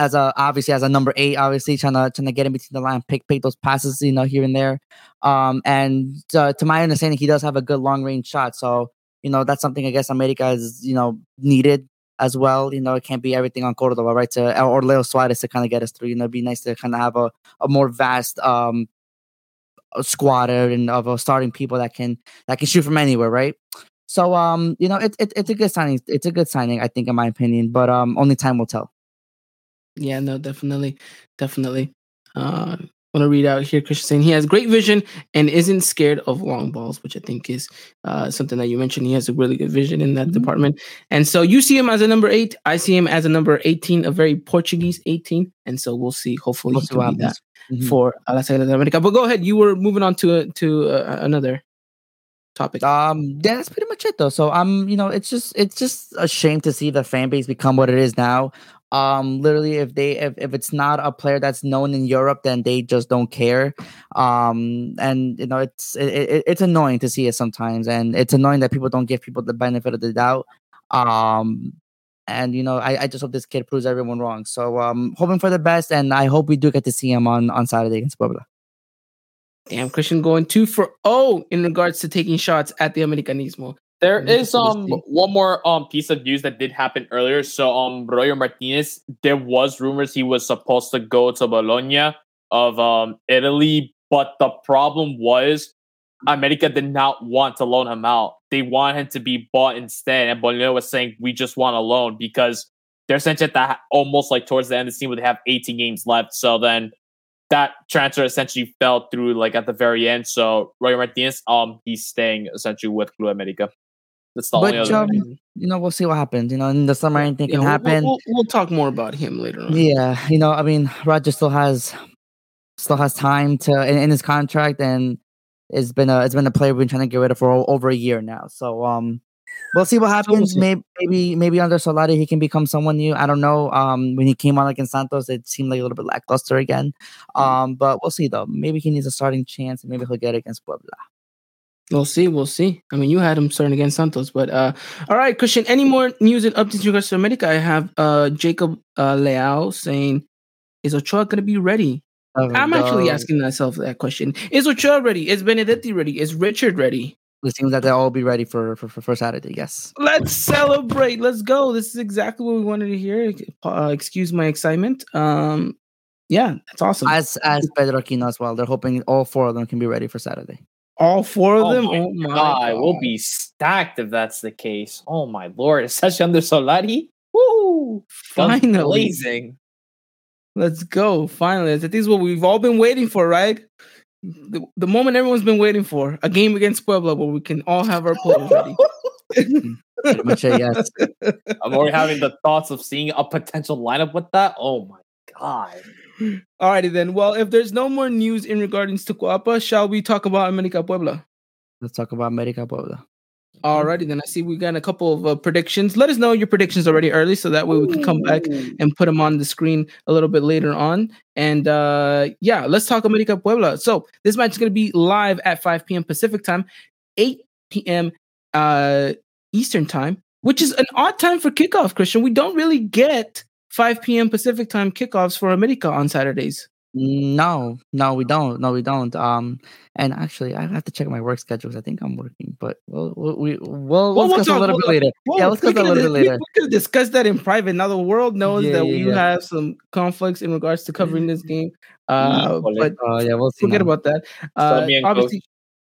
as a obviously as a number eight, obviously trying to trying to get in between the line, pick pick those passes, you know, here and there. Um, and uh, to my understanding, he does have a good long range shot. So you know that's something I guess America is you know needed as well. You know, it can't be everything on Cordova, right? To or Leo Suarez to kind of get us through. You know, it'd be nice to kind of have a, a more vast um squad and of a starting people that can that can shoot from anywhere, right? So um, you know, it's it, it's a good signing. It's a good signing, I think, in my opinion. But um, only time will tell. Yeah, no, definitely, definitely. Uh, want to read out here, Christian saying he has great vision and isn't scared of long balls, which I think is uh, something that you mentioned. He has a really good vision in that Mhm. department. And so you see him as a number eight. I see him as a number 18, a very Portuguese 18. And so we'll see. Hopefully, We'll he see can be that. Mhm. for uh, La Sagrada America. But go ahead. You were moving on to to uh, another topic. Um, yeah, that's pretty much it though. So I'm, um, you know, it's just it's just a shame to see the fan base become what it is now. Um, literally, if they if, if it's not a player that's known in Europe, then they just don't care. Um, and you know, it's it, it, it's annoying to see it sometimes, and it's annoying that people don't give people the benefit of the doubt. Um, and you know, I, I just hope this kid proves everyone wrong. So um, hoping for the best, and I hope we do get to see him on on Saturday against Puebla. Damn, Christian going two for oh in regards to taking shots at the Americanismo. There is um one more um piece of news that did happen earlier. So um Roger Martinez, there was rumors he was supposed to go to Bologna of um Italy, but the problem was America did not want to loan him out. They want him to be bought instead. And Bologna was saying we just want a loan because they're essentially at that almost like towards the end of the season where they have 18 games left. So then that transfer essentially fell through like at the very end. So Roger Martinez, um, he's staying essentially with Club America. That's the But, only other. um. You know, we'll see what happens. You know, in the summer, anything Yeah, can we'll- happen. We'll, we'll talk more about him later on. Yeah, you know, I mean, Roger still has still has time to in, in his contract, and it's been a it's been a player we've been trying to get rid of for over a year now. So um, we'll see what happens. maybe maybe maybe under Solari he can become someone new. I don't know. Um, when he came on against Santos, it seemed like a little bit lackluster again. Um, but we'll see though. Maybe he needs a starting chance, and maybe he'll get it against Puebla. We'll see. We'll see. I mean, you had him starting against Santos, but uh, all right, Christian. Any more news and updates in regards to America? I have uh Jacob uh, Leao saying, "Is Ochoa going to be ready?" I'm actually asking myself that question. Is Ochoa ready? Is Benedetti ready? Is Richard ready? It seems that they'll all be ready for for, for, for Saturday. Yes. Let's celebrate. Let's go. This is exactly what we wanted to hear. Uh, excuse my excitement. Um, yeah, that's awesome. As as Pedro Aquino as well. They're hoping all four of them can be ready for Saturday. All four of Oh them. my oh my God, we'll be stacked if that's the case. Oh my lord, especially under Solari. Woo! Guns finally. blazing. Let's go. Finally, this is what we've all been waiting for, right? The, the moment everyone's been waiting for a game against Puebla where we can all have our players ready. Pretty much a yes. I'm already having the thoughts of seeing a potential lineup with that. Oh my god. Alrighty then. Well, if there's no more news in regards to Coapa, shall we talk about America Puebla? Let's talk about America Puebla. Alrighty, then I see we got a couple of uh, predictions. Let us know your predictions already early, so that way we can come back and put them on the screen a little bit later on. And uh yeah, let's talk America Puebla. So this match is going to be live at 5 p.m. Pacific time, 8 p.m. uh Eastern time, which is an odd time for kickoff. Christian, we don't really get 5 p.m. Pacific time kickoffs for America on Saturdays. No, no, we don't. No, we don't. Um, and actually, I have to check my work schedules. I think I'm working, but we'll we'll we, we'll, we'll, discuss a little bit later. yeah, let's discuss a little bit later. We could discuss that in private. Now the world knows Yeah, that yeah, we yeah. have some conflicts in regards to covering this game. Uh, Híjole. but Oh yeah, we'll see. forget now. about that. Uh, me Coach. obviously,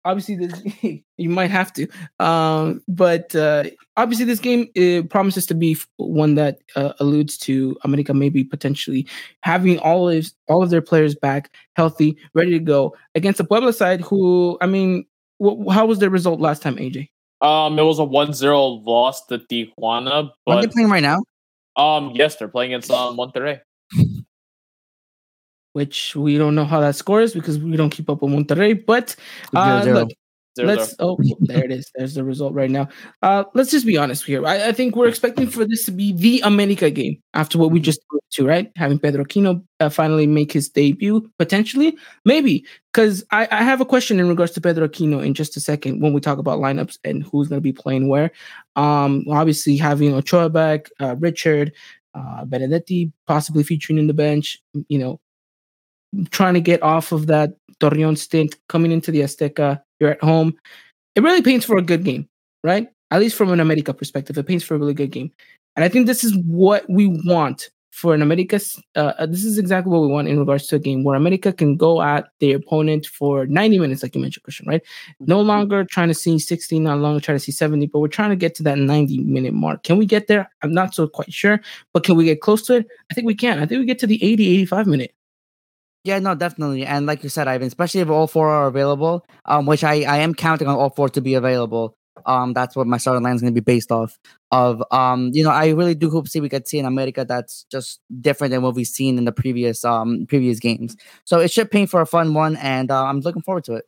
obviously, this you might have to. Um, but uh, obviously, this game uh, promises to be one that uh, alludes to America maybe potentially having all of all of their players back, healthy, ready to go against the Puebla side. Who, I mean, wh- how was their result last time, AJ? Um, it was a 1-0 loss to Tijuana, Are they playing right now? um, yes, they're playing against um, Monterrey. Which we don't know how that scores because we don't keep up with Monterrey. But uh, Zero, zero. look, Zero, let's oh there it is there's the result right now uh let's just be honest here I, I think we're expecting for this to be the america game after what we Mm-hmm. just went to right having pedro Aquino uh, finally make his debut potentially maybe because I, I have a question in regards to pedro Aquino in just a second when we talk about lineups and who's going to be playing where um obviously having ochoa back uh, richard uh benedetti possibly featuring in the bench you know trying to get off of that Torreon stint coming into the Azteca. You're at home. It really paints for a good game, right? At least from an America perspective, it paints for a really good game. And I think this is what we want for an America. Uh, uh, this is exactly what we want in regards to a game where America can go at their opponent for 90 minutes, like you mentioned, Christian, right? No longer trying to see 60, not longer trying to see 70, but we're trying to get to that 90 minute mark. Can we get there? I'm not so quite sure, but can we get close to it? I think we can. I think we get to the 80, 85 minute. Yeah, no, definitely. And like you said, Ivan, especially if all four are available, um, which I, I am counting on all four to be available. Um, that's what my starting line is going to be based off of. Um, you know, I really do hope see we could see in America that's just different than what we've seen in the previous um previous games. So it should paint for a fun one, and uh, I'm looking forward to it.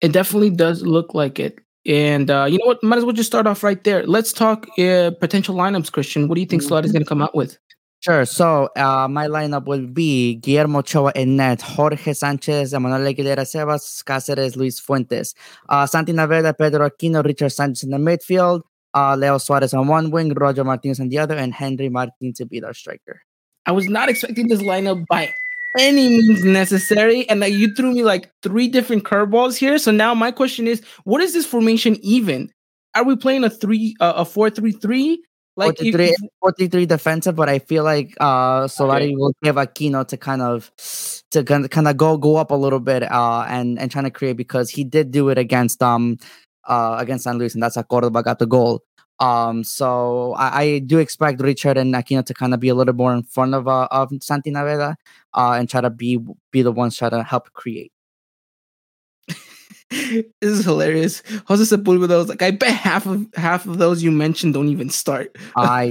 It definitely does look like it. And uh, you know what? Might as well just start off right there. Let's talk uh, potential lineups, Christian. What do you think Slot is going to come out with? Sure. So uh, my lineup will be Guillermo Ochoa in net, Jorge Sanchez, Emmanuel Aguilera Sebas, Cáceres, Luis Fuentes, uh, Santi Naveda, Pedro Aquino, Richard Sanchez in the midfield, uh, Leo Suarez on one wing, Roger Martinez on the other, and Henry Martin to be our striker. I was not expecting this lineup by any means necessary, and that you threw me like three different curveballs here. So now my question is, what is this formation even? Are we playing a three, uh, a four three three? Like if- 43, 43 defensive, but I feel like uh Solari will give Aquino to kind of to kind of go go up a little bit uh and and trying to create because he did do it against um uh against San Luis and that's how Cordova got the goal. Um so I, I do expect Richard and Aquino to kind of be a little more in front of uh of Santi Naveda uh and try to be be the ones try to help create. this is hilarious. Jose Sepulveda was like, I bet half of half of those you mentioned don't even start. I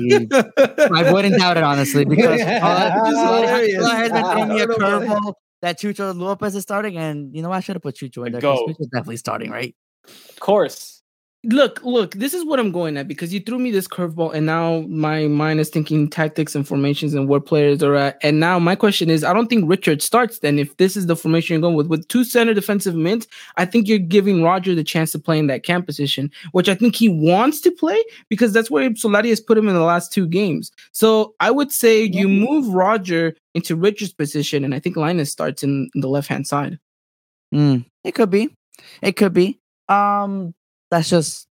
I wouldn't doubt it honestly because uh, This is hilarious. Solari has been throwing me a I don't know about curveball that Chucho Lopez is starting, and you know? I should have put Chucho in there. 'cause Go. Chucho's definitely starting, right? Of course. Look, look, this is what I'm going at because you threw me this curveball, and now my mind is thinking tactics and formations and where players are at. And now my question is, I don't think Richard starts then. If this is the formation you're going with, with two center defensive mids, I think you're giving Roger the chance to play in that camp position, which I think he wants to play because that's where Solari has put him in the last two games. So I would say you move Roger into Richard's position, and I think Lainez starts in, in the left hand side. Mm, it could be, it could be. Um, that's just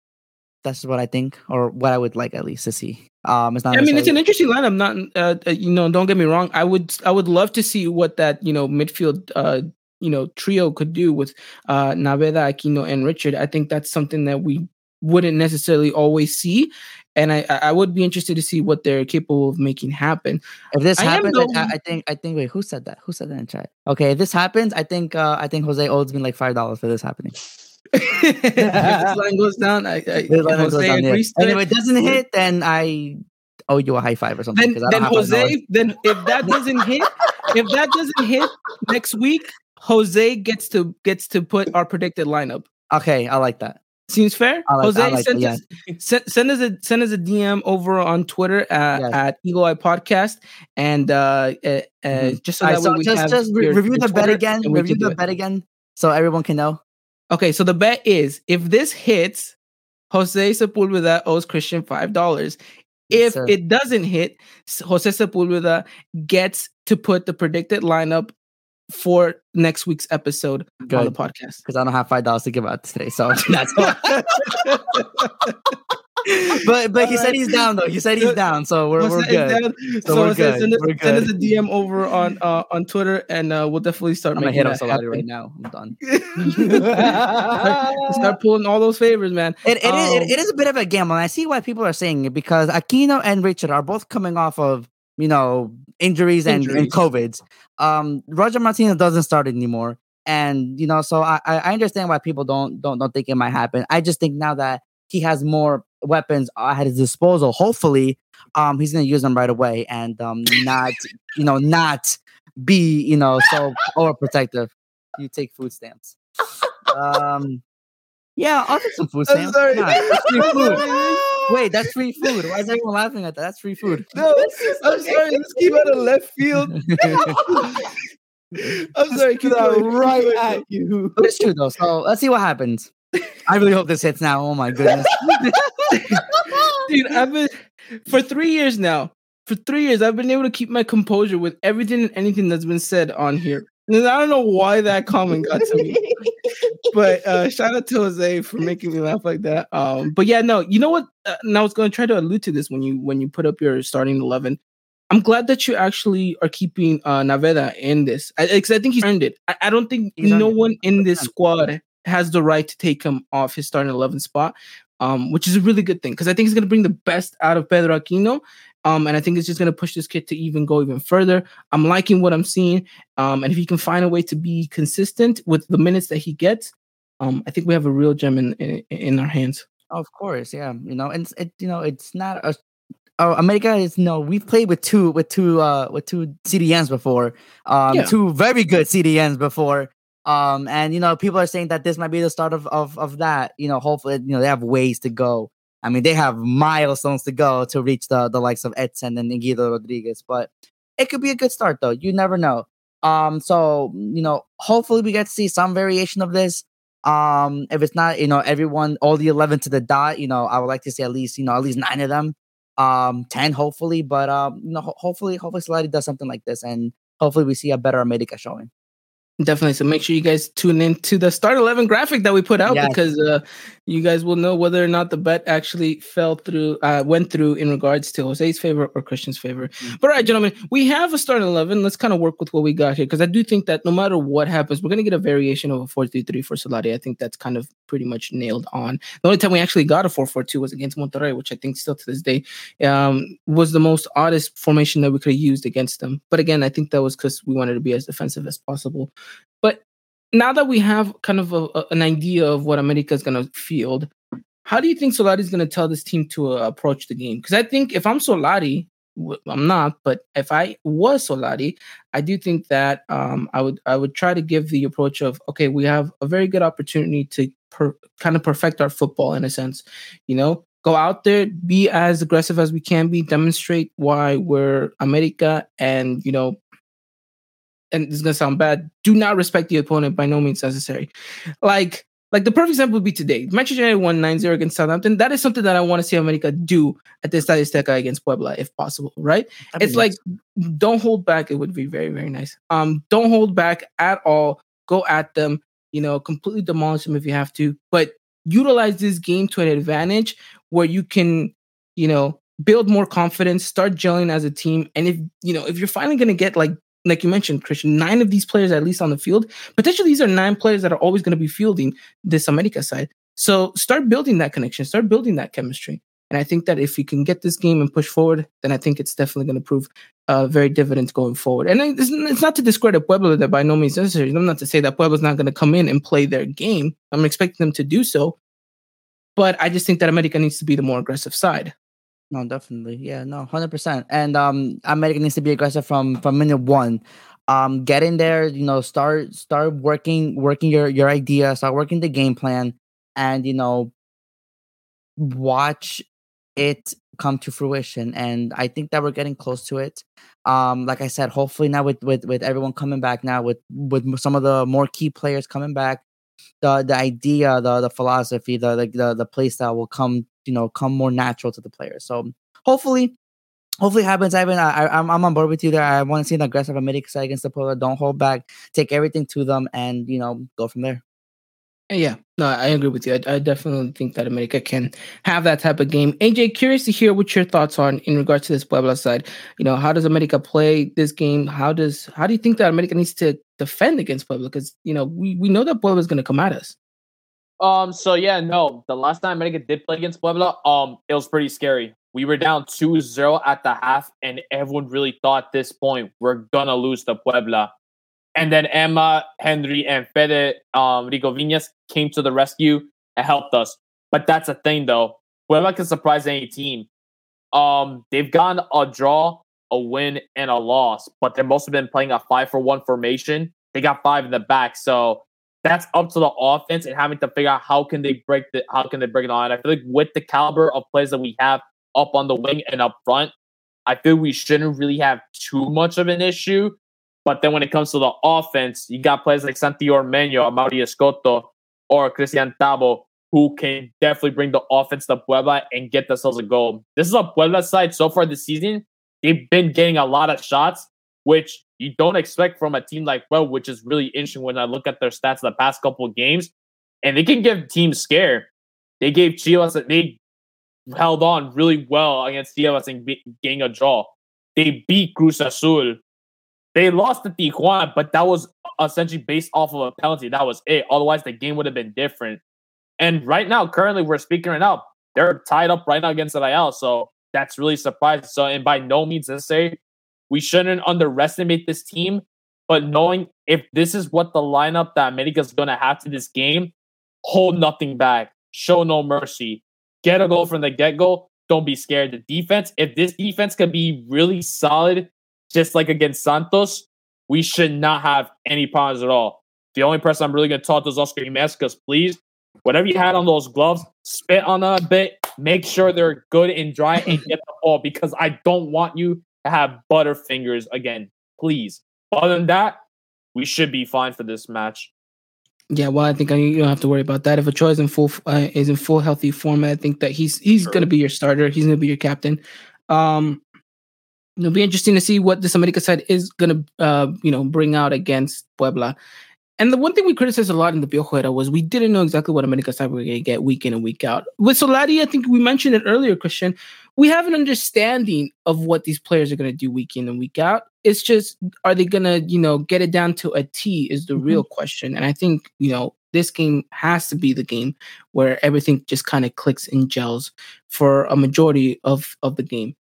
that's what I think, or what I would like at least to see. Um, it's not. I mean, it's an interesting lineup. Not, uh, uh, you know, don't get me wrong. I would, I would love to see what that, you know, midfield, uh, you know, trio could do with uh, Naveda, Aquino, and Richard. I think that's something that we wouldn't necessarily always see, and I, I would be interested to see what they're capable of making happen. If this I happens, I, though- I I think I think. Wait, who said that? Who said that in chat? Okay, if this happens, I think uh, I think Jose owes me like five dollars for this happening. If this line goes down, I, I line goes down, yeah. And if it. doesn't hit, then I owe you a high five or something. Then, then Jose, then if that doesn't hit, if that doesn't hit next week, Jose gets to gets to put our predicted lineup. Okay, I like that. Seems fair. Like- Jose, like send, that, us, send, send us a send us a DM over on Twitter at, Yes. at Eagle Eye Podcast, and uh, uh, Mhm. just so that right, so we just have just your- review your the bet again. Review the it. bet again, so everyone can know. Okay, so the bet is if this hits, Jose Sepulveda owes Christian five dollars. If sir. it doesn't hit, Jose Sepulveda gets to put the predicted lineup for next week's episode on the podcast. because I don't have five dollars to give out today, so that's all. but but he said he's down though. He said he's down, so we're, we're good. So So, we're good. Send, us, We're send us a. DM over on uh, on Twitter, and uh, we'll definitely start I'm gonna hit up somebody right now. I'm done. start, start pulling all those favors, man. It, it, is, Um, it, it is a bit of a gamble. And I see why people are saying it because Aquino and Richard are both coming off of, you know, injuries and, and Injuries. COVIDs. Um, Roger Martinez doesn't start anymore. And, you know, so I, I I understand why people don't, don't, don't think it might happen. I just think now that he has more weapons are at his disposal, hopefully, um, he's going to use them right away and um, not, you know, not be, you know, so overprotective. You take food stamps. Um, yeah, I'll take some food I'm stamps. sorry. Why? That's free food. Wait, that's free food. Why is everyone laughing at that? That's free food. No, I'm sorry. This came out of left field. I'm sorry. Keep going, right keep at you. But it's true though. So let's see what happens. I really hope this hits now. Oh my goodness. dude. I've been for three years now. For three years, I've been able to keep my composure with everything and anything that's been said on here. And I don't know why that comment got to me, but uh, shout out to Jose for making me laugh like that. Um, but yeah, no, you know what? Uh, and I was going to try to allude to this when you when you put up your starting eleven. I'm glad that you actually are keeping uh, Naveda in this because I, think he's earned it. I, I don't think He's earned no it, one in this squad has the right to take him off his starting 11 spot, um, which is a really good thing because I think he's going to bring the best out of Pedro Aquino. Um, and I think it's just going to push this kid to even go even further. I'm liking what I'm seeing. Um, and if he can find a way to be consistent with the minutes that he gets, um, I think we have a real gem in, in, in our hands. of course, yeah. You know, and it you know, it's not a Oh, America is no. We've played with two, with two, uh, with two CDMs before. Um, Yeah. two very good CDMs before. Um, and you know, people are saying that this might be the start of of of that. You know, hopefully, you know, they have ways to go. I mean, they have milestones to go to reach the the likes of Edson and Guido Rodriguez. But it could be a good start, though. You never know. Um, so you know, hopefully, we get to see some variation of this. Um, if it's not, you know, everyone, all the eleven to the dot, you know, I would like to see at least, you know, at least nine of them um 10 hopefully but um you know ho- hopefully hopefully Solari does something like this and hopefully we see a better America showing Definitely. So make sure you guys tune in to the start 11 graphic that we put out Yes. because uh, you guys will know whether or not the bet actually fell through, uh, went through in regards to Jose's favor or Christian's favor. Mm. But all right, gentlemen, we have a start 11. Let's kind of work with what we got here because I do think that no matter what happens, we're going to get a variation of a 4 3 3 for Solari. I think that's kind of pretty much nailed on. The only time we actually got a 4 4 2 was against Monterrey, which I think still to this day um, was the most oddest formation that we could have used against them. But again, I think that was because we wanted to be as defensive as possible. But now that we have kind of a, a- an idea of what America is going to field, how do you think Solari is going to tell this team to uh, approach the game? Because I think if I'm Solari, I'm not, but if I was Solari, I do think that um, I would I would try to give the approach of okay, we have a very good opportunity to per, kind of perfect our football in a sense, you know. Go out there, be as aggressive as we can be, demonstrate why we're America, and you know, and this is gonna sound bad, do not respect the opponent by no means necessary. Like, like the perfect example would be today. Manchester United won 9-0 against Southampton. That is something that I want to see America do at the Estadio Azteca against Puebla, if possible, right? That'd it's like nice. don't hold back. It would be very, very nice. Um, don't hold back at all. Go at them, you know, completely demolish them if you have to, but utilize this game to an advantage where you can, you know, build more confidence, start gelling as a team. And if you know, if you're finally gonna get like like you mentioned, Christian, nine of these players at least on the field, potentially these are nine players that are always going to be fielding this America side. So start building that connection, start building that chemistry. And I think that if you can get this game and push forward, then I think it's definitely going to prove uh, very dividends going forward. And it's, not to discredit Puebla that by no means necessary. I'm not to say that Puebla's not going to come in and play their game. I'm expecting them to do so. But I just think that America needs to be the more aggressive side. No, definitely. Yeah, no, hundred percent. And um America needs to be aggressive from from minute one. Um, get in there, you know, start start working working your your idea, start working the game plan, and you know, watch it come to fruition and i think that we're getting close to it um like i said hopefully now with with with everyone coming back now with with some of the more key players coming back the the idea the the philosophy the the the, the play style will come you know come more natural to the players so hopefully hopefully it happens Ivan I, I'm, I'm on board with you there I want to see an aggressive America side against the Puebla don't hold back take everything to them and you know go from there Yeah, no, I agree with you. I, I definitely think that America can have that type of game. AJ, curious to hear what your thoughts are in regards to this Puebla side. You know, how does America play this game? How does how do you think that America needs to defend against Puebla? Because you know we, we know that Puebla is going to come at us. Um. So yeah, no. The last time America did play against Puebla, um, it was pretty scary. We were down 2-0 at the half, and everyone really thought at this point we're gonna lose to Puebla. And then Emma, Henry, and Fede um, Viñas came to the rescue and helped us. But that's a thing, though. Puebla can surprise any team. Um, they've gotten a draw, a win, and a loss, but they've mostly been playing a five for one formation. They got five in the back, so that's up to the offense and having to figure out how can they break the how can they break it on. I feel like with the caliber of players that we have up on the wing and up front, I feel we shouldn't really have too much of an issue. But then when it comes to the offense, you got players like Santi Ormeño, Amaury Escoto, or Christian Tabo, who can definitely bring the offense to Puebla and get themselves a goal. This is a Puebla side so far this season. They've been getting a lot of shots, which you don't expect from a team like Puebla, which is really interesting when I look at their stats the past couple of games. And they can give teams scare. They gave Chivas, they held on really well against Chivas and getting a draw. They beat Cruz Azul they lost to Tijuana, but that was essentially based off of a penalty. That was it. Otherwise, the game would have been different. And right now, currently, we're speaking right now. They're tied up right now against the Real, so that's really surprising. So, and by no means necessary, we shouldn't underestimate this team. But knowing if this is what the lineup that America's going to have to this game, hold nothing back, show no mercy, get a goal from the get go. Don't be scared. The defense, if this defense can be really solid just like against Santos, we should not have any problems at all. The only person I'm really going to talk to is Oscar because please, whatever you had on those gloves, spit on them a bit, make sure they're good and dry, and get the ball because I don't want you to have butterfingers again. Please. Other than that, we should be fine for this match. Yeah, well, I think you don't have to worry about that. If Ochoa is in full uh, is in full healthy form, I think that he's he's sure. going to be your starter. He's going to be your captain. Um, it'll be interesting to see what this America side is going to, uh, you know, bring out against Puebla. And the one thing we criticized a lot in the Piojo era was we didn't know exactly what America side we were going to get week in and week out. With Solari, I think we mentioned it earlier, Christian. We have an understanding of what these players are going to do week in and week out. It's just, are they going to, you know, get it down to a T is the mm-hmm. real question. And I think, you know, this game has to be the game where everything just kind of clicks and gels for a majority of of the game.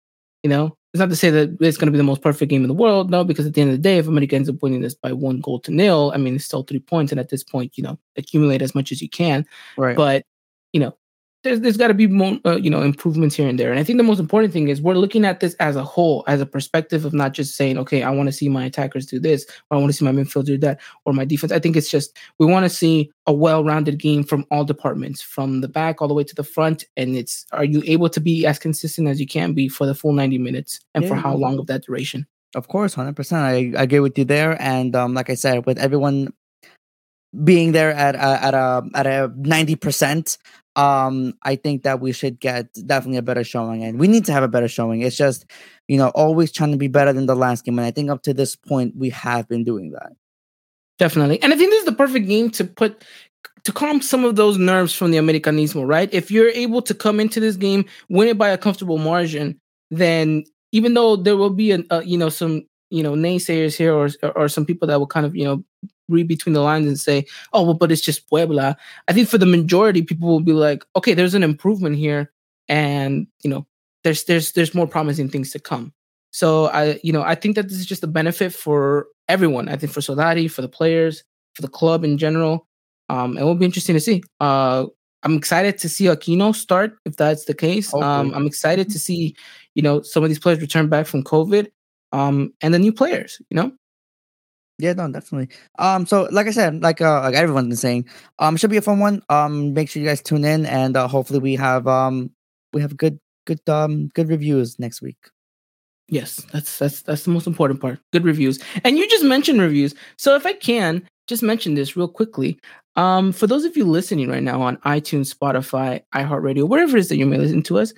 You know, it's not to say that it's going to be the most perfect game in the world, no, because at the end of the day, if America ends up winning this by one goal to nil, I mean, it's still three points, and at this point, you know, accumulate as much as you can. Right. But you know, there's there's got to be more uh, you know improvements here and there. And i think the most important thing is we're looking at this as a whole as a perspective of not just saying okay i want to see my attackers do this or i want to see my midfield do that or my defense. I think it's just we want to see a well-rounded game from all departments from the back all the way to the front and it's are you able to be as consistent as you can be for the full 90 minutes and yeah, for how long of that duration? Of course 100% i, I agree with you there and um, like i said with everyone being there at a, at a at a 90% um i think that we should get definitely a better showing and we need to have a better showing. It's just you know always trying to be better than the last game and i think up to this point we have been doing that. Definitely. And i think this is the perfect game to put to calm some of those nerves from the americanismo right? If you're able to come into this game win it by a comfortable margin then even though there will be a, a you know some you know naysayers here or or some people that will kind of you know read between the lines and say, "Oh, well, but it's just Puebla." I think for the majority, people will be like, "Okay, there's an improvement here, and you know, there's there's there's more promising things to come." So I, you know, I think that this is just a benefit for everyone. I think for Solari, for the players, for the club in general. Um, it will be interesting to see. Uh, I'm excited to see Aquino start if that's the case. Um, I'm excited to see, you know, some of these players return back from COVID, um, and the new players. You know, Yeah, no, definitely. Um, so like I said, like uh, like everyone's been saying, um, should be a fun one. Um, make sure you guys tune in, and uh, hopefully we have um we have good good um good reviews next week. Yes, that's that's that's the most important part. Good reviews. And you just mentioned reviews. So if I can just mention this real quickly. Um, for those of you listening right now on iTunes, Spotify, iHeartRadio, wherever it is that you may listen to us,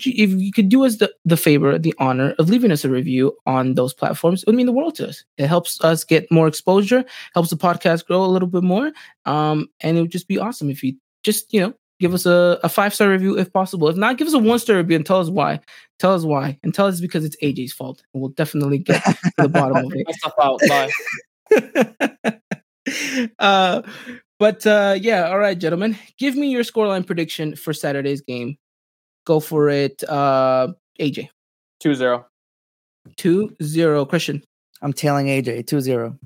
you, if you could do us the, the favor, the honor of leaving us a review on those platforms, it would mean the world to us. It helps us get more exposure, helps the podcast grow a little bit more. Um, and it would just be awesome if you just, you know, give us a, a five star review if possible. If not, give us a one star review and tell us why. Tell us why. And tell us because it's AJ's fault. And we'll definitely get to the bottom of it. Myself out. Bye. uh, but uh, yeah, all right, gentlemen. Give me your scoreline prediction for Saturday's game. Go for it, uh, AJ. 2-0. 2-0. Christian. I'm tailing AJ 2-0.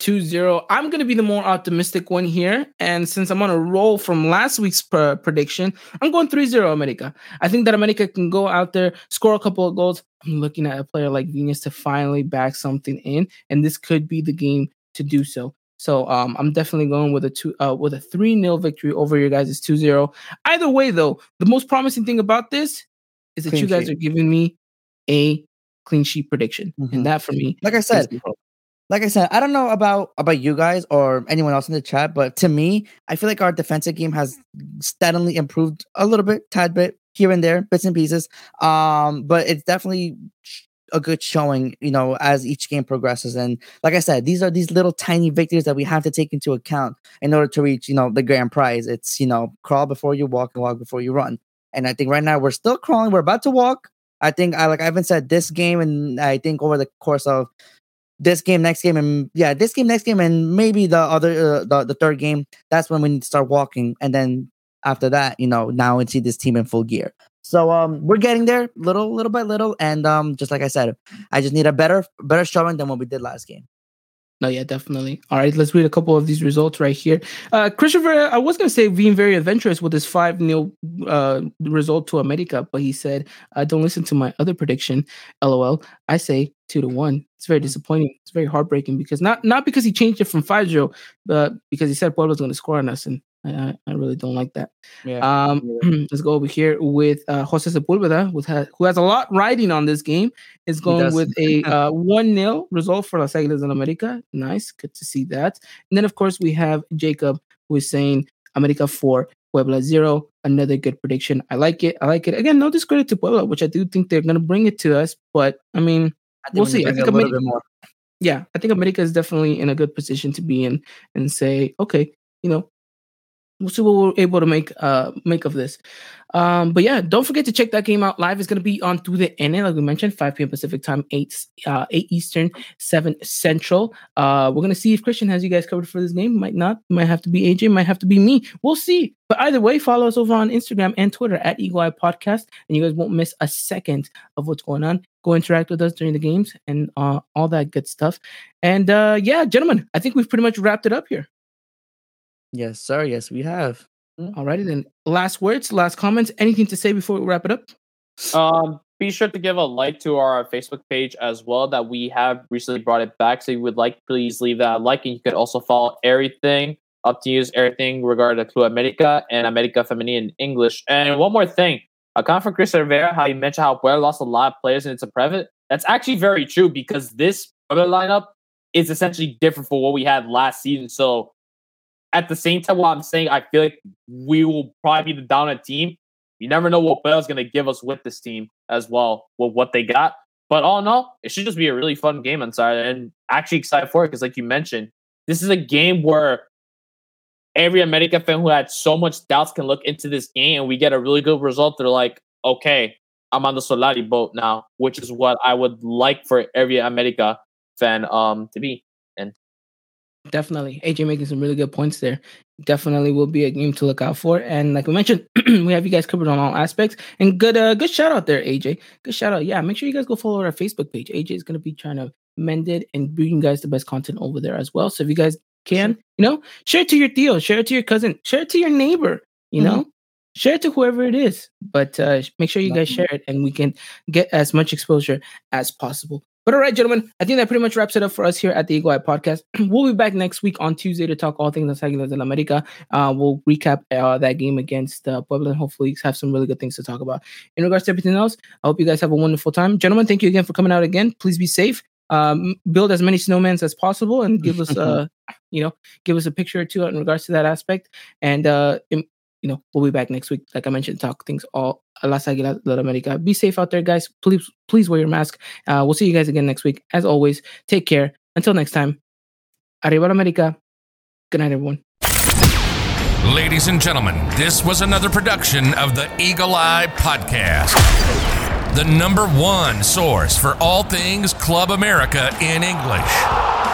2-0. I'm going to be the more optimistic one here. And since I'm on a roll from last week's pr- prediction, I'm going 3-0 America. I think that America can go out there, score a couple of goals. I'm looking at a player like Viñas to finally back something in. And this could be the game to do so. So um, I'm definitely going with a two uh, with a three 0 victory over your guys' 2-0. Either way, though, the most promising thing about this is that Clean you guys sheet. are giving me a clean sheet prediction, Mhm. and that for me, Like I said, like I said, I don't know about about you guys or anyone else in the chat, but to me, I feel like our defensive game has steadily improved a little bit, tad bit here and there, bits and pieces. Um, but it's definitely a good showing, you know, as each game progresses. And like I said, these are these little tiny victories that we have to take into account in order to reach, you know, the grand prize. It's you know, crawl before you walk and walk before you run. And I think right now we're still crawling. We're about to walk. I think I like I haven't said this game, and I think over the course of this game, next game, and yeah, this game, next game, and maybe the other uh, the the third game. That's when we need to start walking, and then after that, you know, now we see this team in full gear. So um, we're getting there, little little by little, and um, just like I said, I just need a better better showing than what we did last game. No, yeah, definitely. All right, let's read a couple of these results right here. Uh, Christopher, I was going to say being very adventurous with his 5 0 uh, result to America, but he said, uh, don't listen to my other prediction. LOL. I say 2 to 1. It's very disappointing. It's very heartbreaking because not not because he changed it from 5 0, but because he said Puebla's going to score on us. And I, I- I really don't like that. Yeah. Um, let's go over here with uh, Jose Sepulveda, with ha- who has a lot riding on this game. Is going with a uh, one 0 result for Las Águilas del America. Nice, good to see that. And then of course we have Jacob, who is saying America four, Puebla zero. Another good prediction. I like it. I like it. Again, no discredit to Puebla, which I do think they're going to bring it to us. But I mean, I we'll see. I think bring it a Ameri- bit more. yeah, I think America is definitely in a good position to be in and say, okay, you know, we'll see what we're able to make uh make of this. Um, but yeah, don't forget to check that game out live. It's gonna be on TUDN, like we mentioned, 5 p.m. Pacific time, 8 uh 8 Eastern, 7 Central. Uh we're gonna see if Christian has you guys covered for this game. Might not, might have to be AJ, might have to be me. We'll see. But either way, follow us over on Instagram and Twitter at Eagle Eye Podcast, and you guys won't miss a second of what's going on. Go interact with us during the games and uh, all that good stuff. And uh, yeah, gentlemen, I think we've pretty much wrapped it up here. Yes, sir. Yes, we have. Alrighty then. Last words, last comments. Anything to say before we wrap it up? Um, be sure to give a like to our Facebook page as well. That we have recently brought it back. So if you would like, please leave that like, and you could also follow everything up to use everything regarding to America and America Femenil in English. And one more thing, a comment from Chris Rivera, how you mentioned how Puebla lost a lot of players and it's a private. That's actually very true because this Puebla lineup is essentially different from what we had last season. So at the same time, while I'm saying I feel like we will probably be the dominant team, you never know what Puebla's going to give us with this team as well, with what they got. But all in all, it should just be a really fun game on Saturday, and actually excited for it because, like you mentioned, this is a game where every America fan who had so much doubts can look into this game, and we get a really good result. They're like, okay, I'm on the Solari boat now, which is what I would like for every America fan um to be. Definitely. AJ making some really good points there. Definitely will be a game to look out for. And like we mentioned, we have you guys covered on all aspects. And good uh good shout out there, AJ. Good shout out. Yeah, make sure you guys go follow our Facebook page. AJ is gonna be trying to mend it and bring you guys the best content over there as well. So if you guys can, you know, share it to your Theo, share it to your cousin, share it to your neighbor, you Mhm. know, share it to whoever it is. But uh make sure you guys share it and we can get as much exposure as possible. But all right, gentlemen, I think that pretty much wraps it up for us here at the Eagle Eye Podcast. we'll be back next week on Tuesday to talk all things Las Águilas del América. Uh, we'll recap uh, that game against uh, Puebla and hopefully have some really good things to talk about. In regards to everything else, I hope you guys have a wonderful time. Gentlemen, thank you again for coming out again. Please be safe. Um, build as many snowmans as possible and give us, a, you know, give us a picture or two in regards to that aspect. And uh, you know, we'll be back next week. Like I mentioned, talk things all Las Águilas de America. Be safe out there, guys. Please, please wear your mask. Uh, we'll see you guys again next week. As always, take care. Until next time, Arriba America. Good night, everyone. Ladies and gentlemen, this was another production of the Eagle Eye Podcast, the number one source for all things Club America in English.